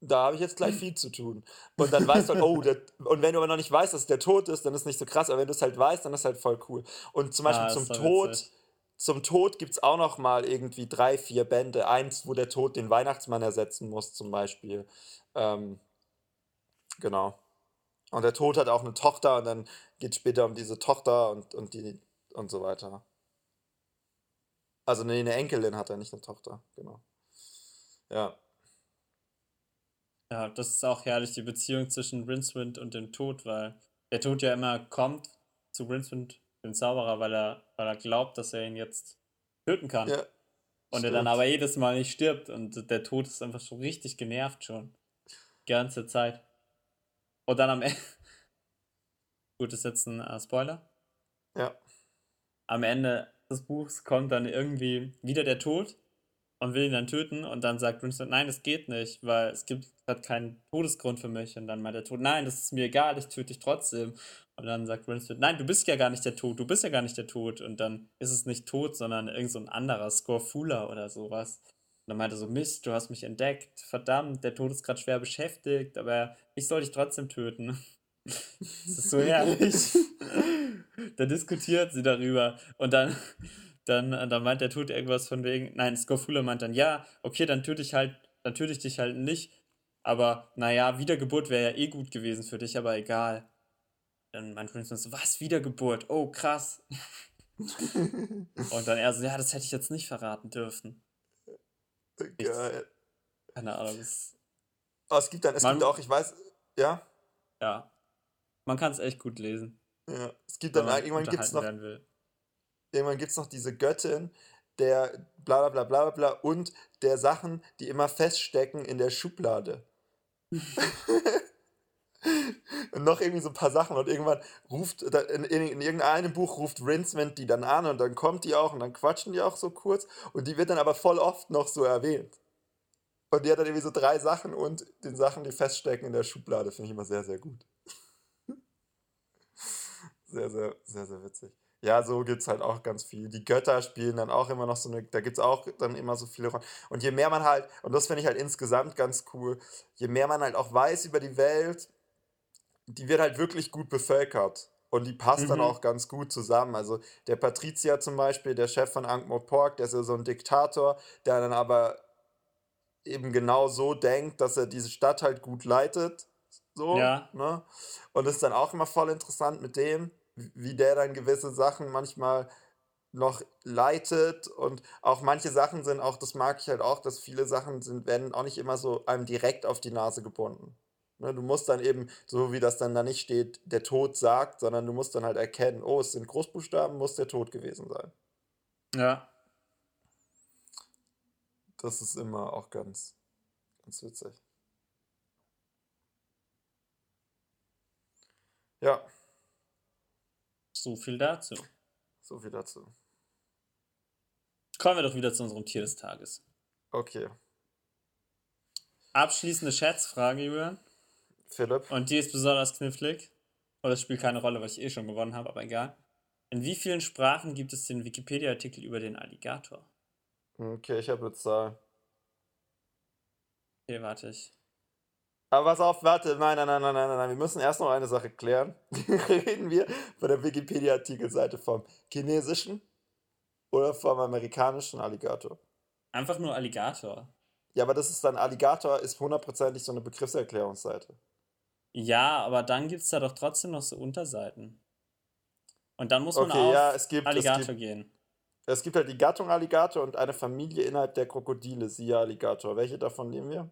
Speaker 2: da habe ich jetzt gleich viel zu tun. Und dann weißt du halt, oh, der, und wenn du aber noch nicht weißt, dass der tot ist, dann ist es nicht so krass, aber wenn du es halt weißt, dann ist es halt voll cool. Und zum Beispiel ah, zum Tod, witzig. zum Tod gibt es auch noch mal irgendwie drei, vier Bände. Eins, wo der Tod den Weihnachtsmann ersetzen muss, zum Beispiel. Ähm, genau. Und der Tod hat auch eine Tochter und dann geht es später um diese Tochter und, und die und so weiter. Also nee, eine Enkelin hat er, nicht eine Tochter, genau. Ja.
Speaker 1: Ja, das ist auch herrlich, die Beziehung zwischen Rincewind und dem Tod, weil der Tod ja immer kommt zu Rincewind, dem Zauberer, weil er, weil er glaubt, dass er ihn jetzt töten kann. Ja, und er dann aber jedes Mal nicht stirbt und der Tod ist einfach so richtig genervt schon. Die ganze Zeit. Und dann am Ende. Gut, das ist jetzt ein äh, Spoiler. Ja. Am Ende des Buchs kommt dann irgendwie wieder der Tod und will ihn dann töten und dann sagt Winston, nein, das geht nicht, weil es gibt hat keinen Todesgrund für mich und dann meint der Tod, nein, das ist mir egal, ich töte dich trotzdem und dann sagt Winston, nein, du bist ja gar nicht der Tod, du bist ja gar nicht der Tod und dann ist es nicht Tod, sondern irgend so ein anderer, Scorfula oder sowas. Und dann meint er so, Mist, du hast mich entdeckt, verdammt, der Tod ist gerade schwer beschäftigt, aber ich soll dich trotzdem töten. das ist so herrlich. da diskutiert sie darüber und dann dann, äh, dann meint der Tod irgendwas von wegen, nein, Scorfula meint dann, ja, okay, dann töte ich halt, dann töte ich dich halt nicht, aber naja, Wiedergeburt wäre ja eh gut gewesen für dich, aber egal. Dann meint Winston so, was, Wiedergeburt? Oh, krass. Und dann er so, ja, das hätte ich jetzt nicht verraten dürfen. Geil. Keine Ahnung. Es,
Speaker 2: oh, es gibt dann, es man, gibt auch, ich weiß, ja?
Speaker 1: Ja. Man kann es echt gut lesen.
Speaker 2: Ja, es gibt dann, irgendwann gibt es noch, irgendwann gibt es noch diese Göttin, der bla bla bla bla bla und der Sachen, die immer feststecken in der Schublade. und noch irgendwie so ein paar Sachen und irgendwann ruft, in, in, in irgendeinem Buch ruft Rinsmond die dann an und dann kommt die auch und dann quatschen die auch so kurz und die wird dann aber voll oft noch so erwähnt. Und die hat dann irgendwie so drei Sachen und den Sachen, die feststecken in der Schublade, finde ich immer sehr, sehr gut. sehr, sehr, sehr, sehr witzig. Ja, so gibt es halt auch ganz viel. Die Götter spielen dann auch immer noch so eine, da gibt es auch dann immer so viele Rollen. Und je mehr man halt, und das finde ich halt insgesamt ganz cool, je mehr man halt auch weiß über die Welt, die wird halt wirklich gut bevölkert. Und die passt mhm. dann auch ganz gut zusammen. Also der Patrizier zum Beispiel, der Chef von Ankh-Morpork, der ist ja so ein Diktator, der dann aber eben genau so denkt, dass er diese Stadt halt gut leitet. So, ja. ne? Und das ist dann auch immer voll interessant mit dem wie der dann gewisse Sachen manchmal noch leitet und auch manche Sachen sind auch, das mag ich halt auch, dass viele Sachen sind, werden auch nicht immer so einem direkt auf die Nase gebunden. Ne, du musst dann eben, so wie das dann da nicht steht, der Tod sagt, sondern du musst dann halt erkennen, oh, es sind Großbuchstaben, muss der Tod gewesen sein.
Speaker 1: Ja.
Speaker 2: Das ist immer auch ganz, ganz witzig. Ja,
Speaker 1: So viel dazu.
Speaker 2: so viel dazu.
Speaker 1: Kommen wir doch wieder zu unserem Tier des Tages.
Speaker 2: Okay,
Speaker 1: Abschließende Schätzfrage, Julian.
Speaker 2: Philipp.
Speaker 1: Und die ist besonders knifflig. Und das spielt keine Rolle, weil ich eh schon gewonnen habe, aber egal. In wie vielen Sprachen gibt es den Wikipedia-Artikel über den Alligator?
Speaker 2: Okay, ich habe eine Zahl.
Speaker 1: Okay, warte ich.
Speaker 2: Aber pass auf, warte, nein, nein, nein, nein, nein, nein, wir müssen erst noch eine Sache klären. Reden wir von der Wikipedia-Artikelseite vom chinesischen oder vom amerikanischen Alligator?
Speaker 1: Einfach nur Alligator.
Speaker 2: Ja, aber das ist dann Alligator, ist hundertprozentig so eine Begriffserklärungsseite.
Speaker 1: Ja, aber dann gibt es da doch trotzdem noch so Unterseiten. Und dann muss man
Speaker 2: Okay,
Speaker 1: auf
Speaker 2: ja, es gibt, es
Speaker 1: Alligator
Speaker 2: gibt,
Speaker 1: gehen.
Speaker 2: es gibt halt die Gattung Alligator und eine Familie innerhalb der Krokodile, siehe Alligator. Welche davon nehmen wir?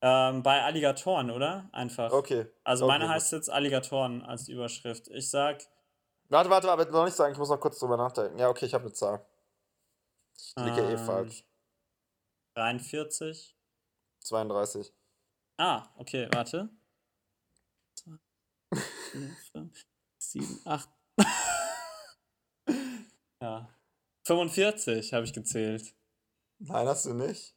Speaker 1: Ähm, bei Alligatoren, oder? Einfach.
Speaker 2: Okay.
Speaker 1: Also
Speaker 2: okay,
Speaker 1: meine heißt jetzt Alligatoren als Überschrift. Ich sag
Speaker 2: Warte, warte, aber noch nicht sagen, ich muss noch kurz drüber nachdenken. Ja, okay, ich habe eine Zahl. Ich liege eh
Speaker 1: Ähm.
Speaker 2: falsch.
Speaker 1: 43.
Speaker 2: 32.
Speaker 1: Ah, okay, warte. 2, 4, 5, 7, 8. ja. 45 habe ich gezählt.
Speaker 2: Nein, hast du nicht.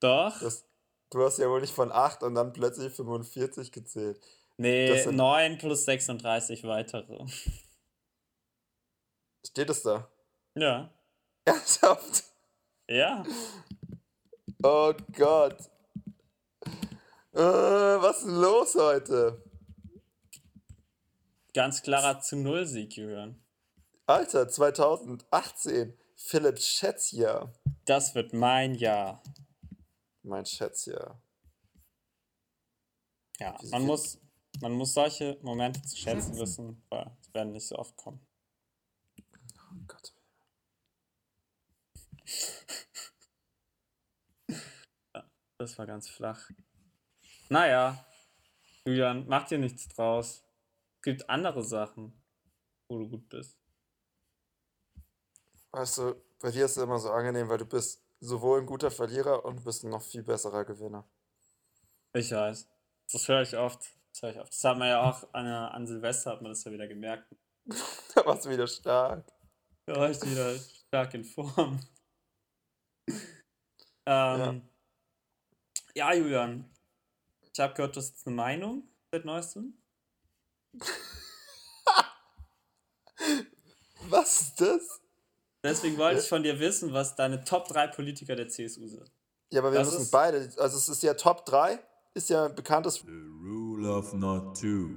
Speaker 1: Doch?
Speaker 2: Das, du hast ja wohl nicht von 8 und dann plötzlich 45 gezählt.
Speaker 1: nee,
Speaker 2: das sind-
Speaker 1: 9 plus 36 weitere.
Speaker 2: Steht es da?
Speaker 1: Ja.
Speaker 2: Ernsthaft?
Speaker 1: Ja.
Speaker 2: Oh Gott. Äh, was ist denn los heute?
Speaker 1: Ganz klarer zu Null Sieg, Jürgen.
Speaker 2: Alter, 2018. Philipp Schätzjahr.
Speaker 1: Das wird mein Jahr.
Speaker 2: Mein Schätzjahr.
Speaker 1: Ja,
Speaker 2: Wie
Speaker 1: man muss, man muss solche Momente zu schätzen wissen, weil sie werden nicht so oft kommen.
Speaker 2: Oh Gott.
Speaker 1: Das war ganz flach. Naja, Julian, mach dir nichts draus. Es gibt andere Sachen, wo du gut bist.
Speaker 2: Weißt du, bei dir ist es immer so angenehm, weil du bist sowohl ein guter Verlierer und bist ein noch viel besserer Gewinner.
Speaker 1: Ich weiß. Das höre ich oft. Das höre ich oft. Das hat man ja auch an, an Silvester, hat man das ja wieder gemerkt.
Speaker 2: Da warst du wieder stark.
Speaker 1: Da war ich wieder stark in Form. ähm, ja. Julian. Ich habe gehört, du hast jetzt eine Meinung seit neuestem.
Speaker 2: Was ist das?
Speaker 1: Deswegen wollte ich von dir wissen, was deine Top 3 Politiker der CSU sind.
Speaker 2: Ja, aber wir
Speaker 1: Das
Speaker 2: müssen beide. Also es ist ja Top 3, ist ja ein bekanntes.
Speaker 3: The rule of not two.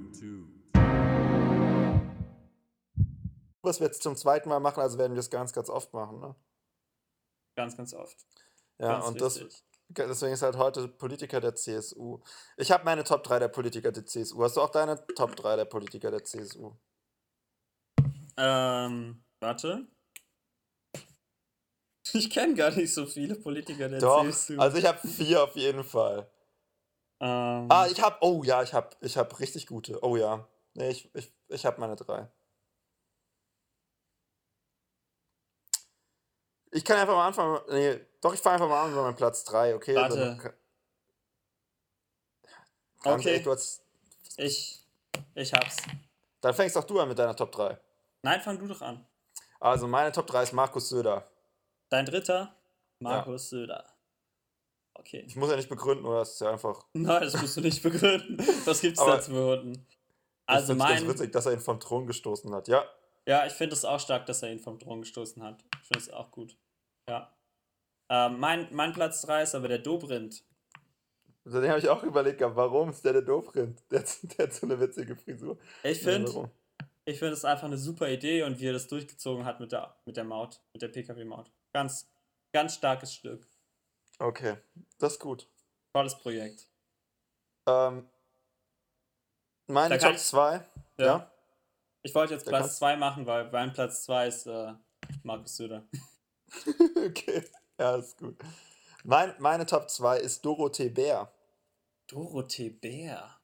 Speaker 2: Was wir jetzt zum zweiten Mal machen, also werden wir es ganz, ganz oft machen. Ne?
Speaker 1: Ganz, ganz oft.
Speaker 2: Ja,
Speaker 1: ganz
Speaker 2: und das,
Speaker 1: wichtig.
Speaker 2: deswegen ist halt heute Politiker der CSU. Ich habe meine Top 3 der Politiker der CSU. Hast du auch deine Top 3 der Politiker der CSU?
Speaker 1: Ähm, warte. Ich kenne gar nicht so viele Politiker der
Speaker 2: Doch,
Speaker 1: CSU.
Speaker 2: also ich habe vier auf jeden Fall.
Speaker 1: ähm,
Speaker 2: Ah, ich habe, oh ja, ich habe ich hab richtig gute. Oh ja. Nee, ich, ich, ich habe meine drei. Ich kann einfach mal anfangen. Nee, doch, ich fange einfach mal an mit meinem Platz 3, okay?
Speaker 1: Warte.
Speaker 2: Dann kann- Ganz
Speaker 1: Okay.
Speaker 2: ehrlich, du hast,
Speaker 1: ich, ich hab's.
Speaker 2: dann fängst doch du an mit deiner Top 3.
Speaker 1: Nein, fang du doch an.
Speaker 2: Also meine Top 3 ist Markus Söder.
Speaker 1: Dein dritter? Markus Söder. Okay.
Speaker 2: Ich muss ja nicht begründen, oder? Das ist ja einfach.
Speaker 1: Nein, das musst du nicht begründen. Was gibt's
Speaker 2: Aber
Speaker 1: da zu begründen?
Speaker 2: ich
Speaker 1: Also
Speaker 2: ganz
Speaker 1: mein,
Speaker 2: witzig, dass er ihn vom Thron gestoßen hat. Ja.
Speaker 1: ja, ich finde es auch stark, dass er ihn vom Thron gestoßen hat. Ich finde es auch gut. Ja. Ähm, mein, mein Platz 3 ist aber der Dobrindt.
Speaker 2: Also den habe ich auch überlegt, warum ist der der Doofrind? Der, hat- der hat so eine witzige Frisur.
Speaker 1: Ich
Speaker 2: Ja,
Speaker 1: finde,
Speaker 2: warum?
Speaker 1: ich finde es einfach eine super Idee und wie er das durchgezogen hat mit der, mit der Maut, mit der PKW-Maut. Ganz, ganz starkes Stück.
Speaker 2: Okay, das ist gut.
Speaker 1: Tolles Projekt.
Speaker 2: Ähm, meine Top
Speaker 1: ich-
Speaker 2: 2. Ja.
Speaker 1: Ich wollte jetzt
Speaker 2: Da
Speaker 1: Platz
Speaker 2: kannst-
Speaker 1: 2 machen, weil mein Platz 2 ist äh, Markus Söder.
Speaker 2: okay, ja, ist gut. Mein, meine Top 2 ist Dorothee Bär.
Speaker 1: Dorothee Bär.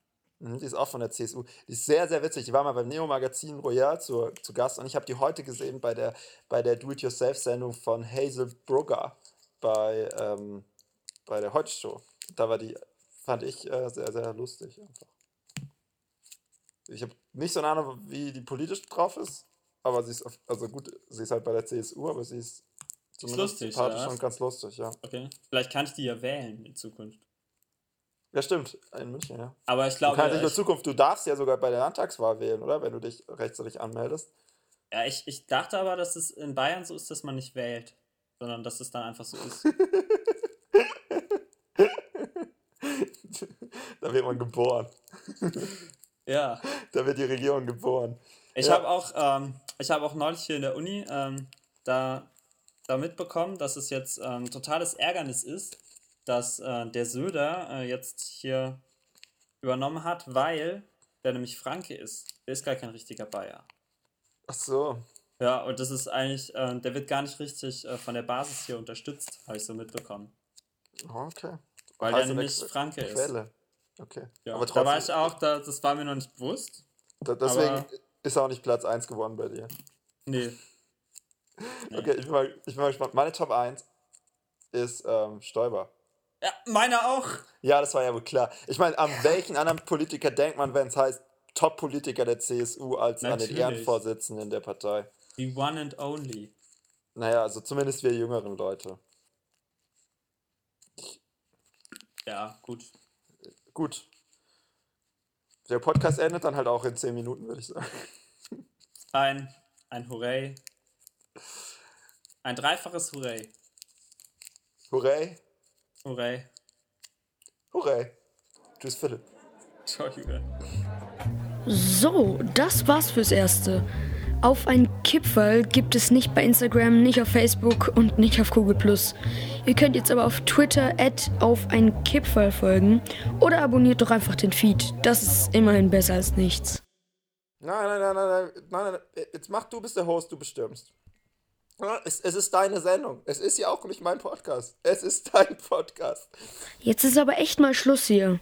Speaker 2: Mhm, Die ist auch von der CSU. Die ist sehr, sehr witzig. Die war mal beim Neo-Magazin Royal zu, zu Gast und ich habe die heute gesehen bei der, bei der Do-It-Yourself-Sendung von Hazel Brugger bei, ähm, bei der Heute-Show. Da war die, fand ich äh, sehr, sehr lustig einfach. Ich habe nicht so eine Ahnung, wie die politisch drauf ist, aber sie ist, also gut, sie ist halt bei der CSU, aber sie ist zumindest
Speaker 1: lustig,
Speaker 2: sympathisch
Speaker 1: ja.
Speaker 2: und ganz lustig, ja.
Speaker 1: Okay. Vielleicht kann ich die ja wählen in Zukunft.
Speaker 2: Ja, stimmt, in München, ja.
Speaker 1: Aber ich
Speaker 2: Du
Speaker 1: glaube,
Speaker 2: kannst nicht nur
Speaker 1: ich,
Speaker 2: Zukunft, du darfst ja sogar bei der Landtagswahl wählen, oder? Wenn du dich rechtzeitig anmeldest.
Speaker 1: ja, ich, ich dachte aber, dass es in Bayern so ist, dass man nicht wählt, sondern dass es dann einfach so ist.
Speaker 2: da wird man geboren.
Speaker 1: ja.
Speaker 2: Da wird die Regierung geboren.
Speaker 1: Ich
Speaker 2: Ja.
Speaker 1: habe auch, ähm, ich habe auch neulich hier in der Uni ähm, da, da mitbekommen, dass es jetzt ähm, totales Ärgernis ist, dass äh, der Söder äh, jetzt hier übernommen hat, weil der nämlich Franke ist. Der ist gar kein richtiger Bayer.
Speaker 2: Ach so.
Speaker 1: Ja, und das ist eigentlich, äh, der wird gar nicht richtig äh, von der Basis hier unterstützt, habe ich so mitbekommen.
Speaker 2: Oh, Okay.
Speaker 1: Weil der
Speaker 2: eine
Speaker 1: nämlich
Speaker 2: Quelle-
Speaker 1: Franke ist.
Speaker 2: Quelle. Okay.
Speaker 1: Ja,
Speaker 2: Aber
Speaker 1: da war
Speaker 2: trotzdem,
Speaker 1: ich auch, da, das war mir noch nicht bewusst.
Speaker 2: da, deswegen ist er auch nicht Platz 1 geworden bei dir.
Speaker 1: Nee. Nee.
Speaker 2: Okay, ich bin, mal, ich bin mal gespannt. Meine Top 1 ist ähm, Stoiber.
Speaker 1: Ja, meine auch.
Speaker 2: Ja, das war ja wohl klar. Ich meine, an welchen anderen Politiker denkt man, wenn es heißt Top-Politiker der CSU, als an den
Speaker 1: Natürlich.
Speaker 2: Ehrenvorsitzenden der Partei?
Speaker 1: The one and only.
Speaker 2: Naja, also zumindest wir jüngeren Leute.
Speaker 1: Ja, gut.
Speaker 2: Gut. Der Podcast endet dann halt auch in 10 Minuten, würde ich sagen.
Speaker 1: Ein, ein Hooray. Ein dreifaches Hooray.
Speaker 2: Hooray.
Speaker 1: Hooray.
Speaker 2: Hooray. Tschüss, Philipp.
Speaker 1: Ciao, Julia.
Speaker 4: So, das war's fürs Erste. Auf ein Kipferl gibt es nicht bei Instagram, nicht auf Facebook und nicht auf Google+. Ihr könnt jetzt aber auf Twitter at auf ein Kipferl folgen oder abonniert doch einfach den Feed. Das ist immerhin besser als nichts.
Speaker 2: Nein, nein, nein, nein, nein, nein, nein. Jetzt mach du bist der Host, du bestimmst. Es, es, ist deine Sendung. Es ist ja auch nicht mein Podcast. Es ist dein Podcast.
Speaker 4: Jetzt ist aber echt mal Schluss hier.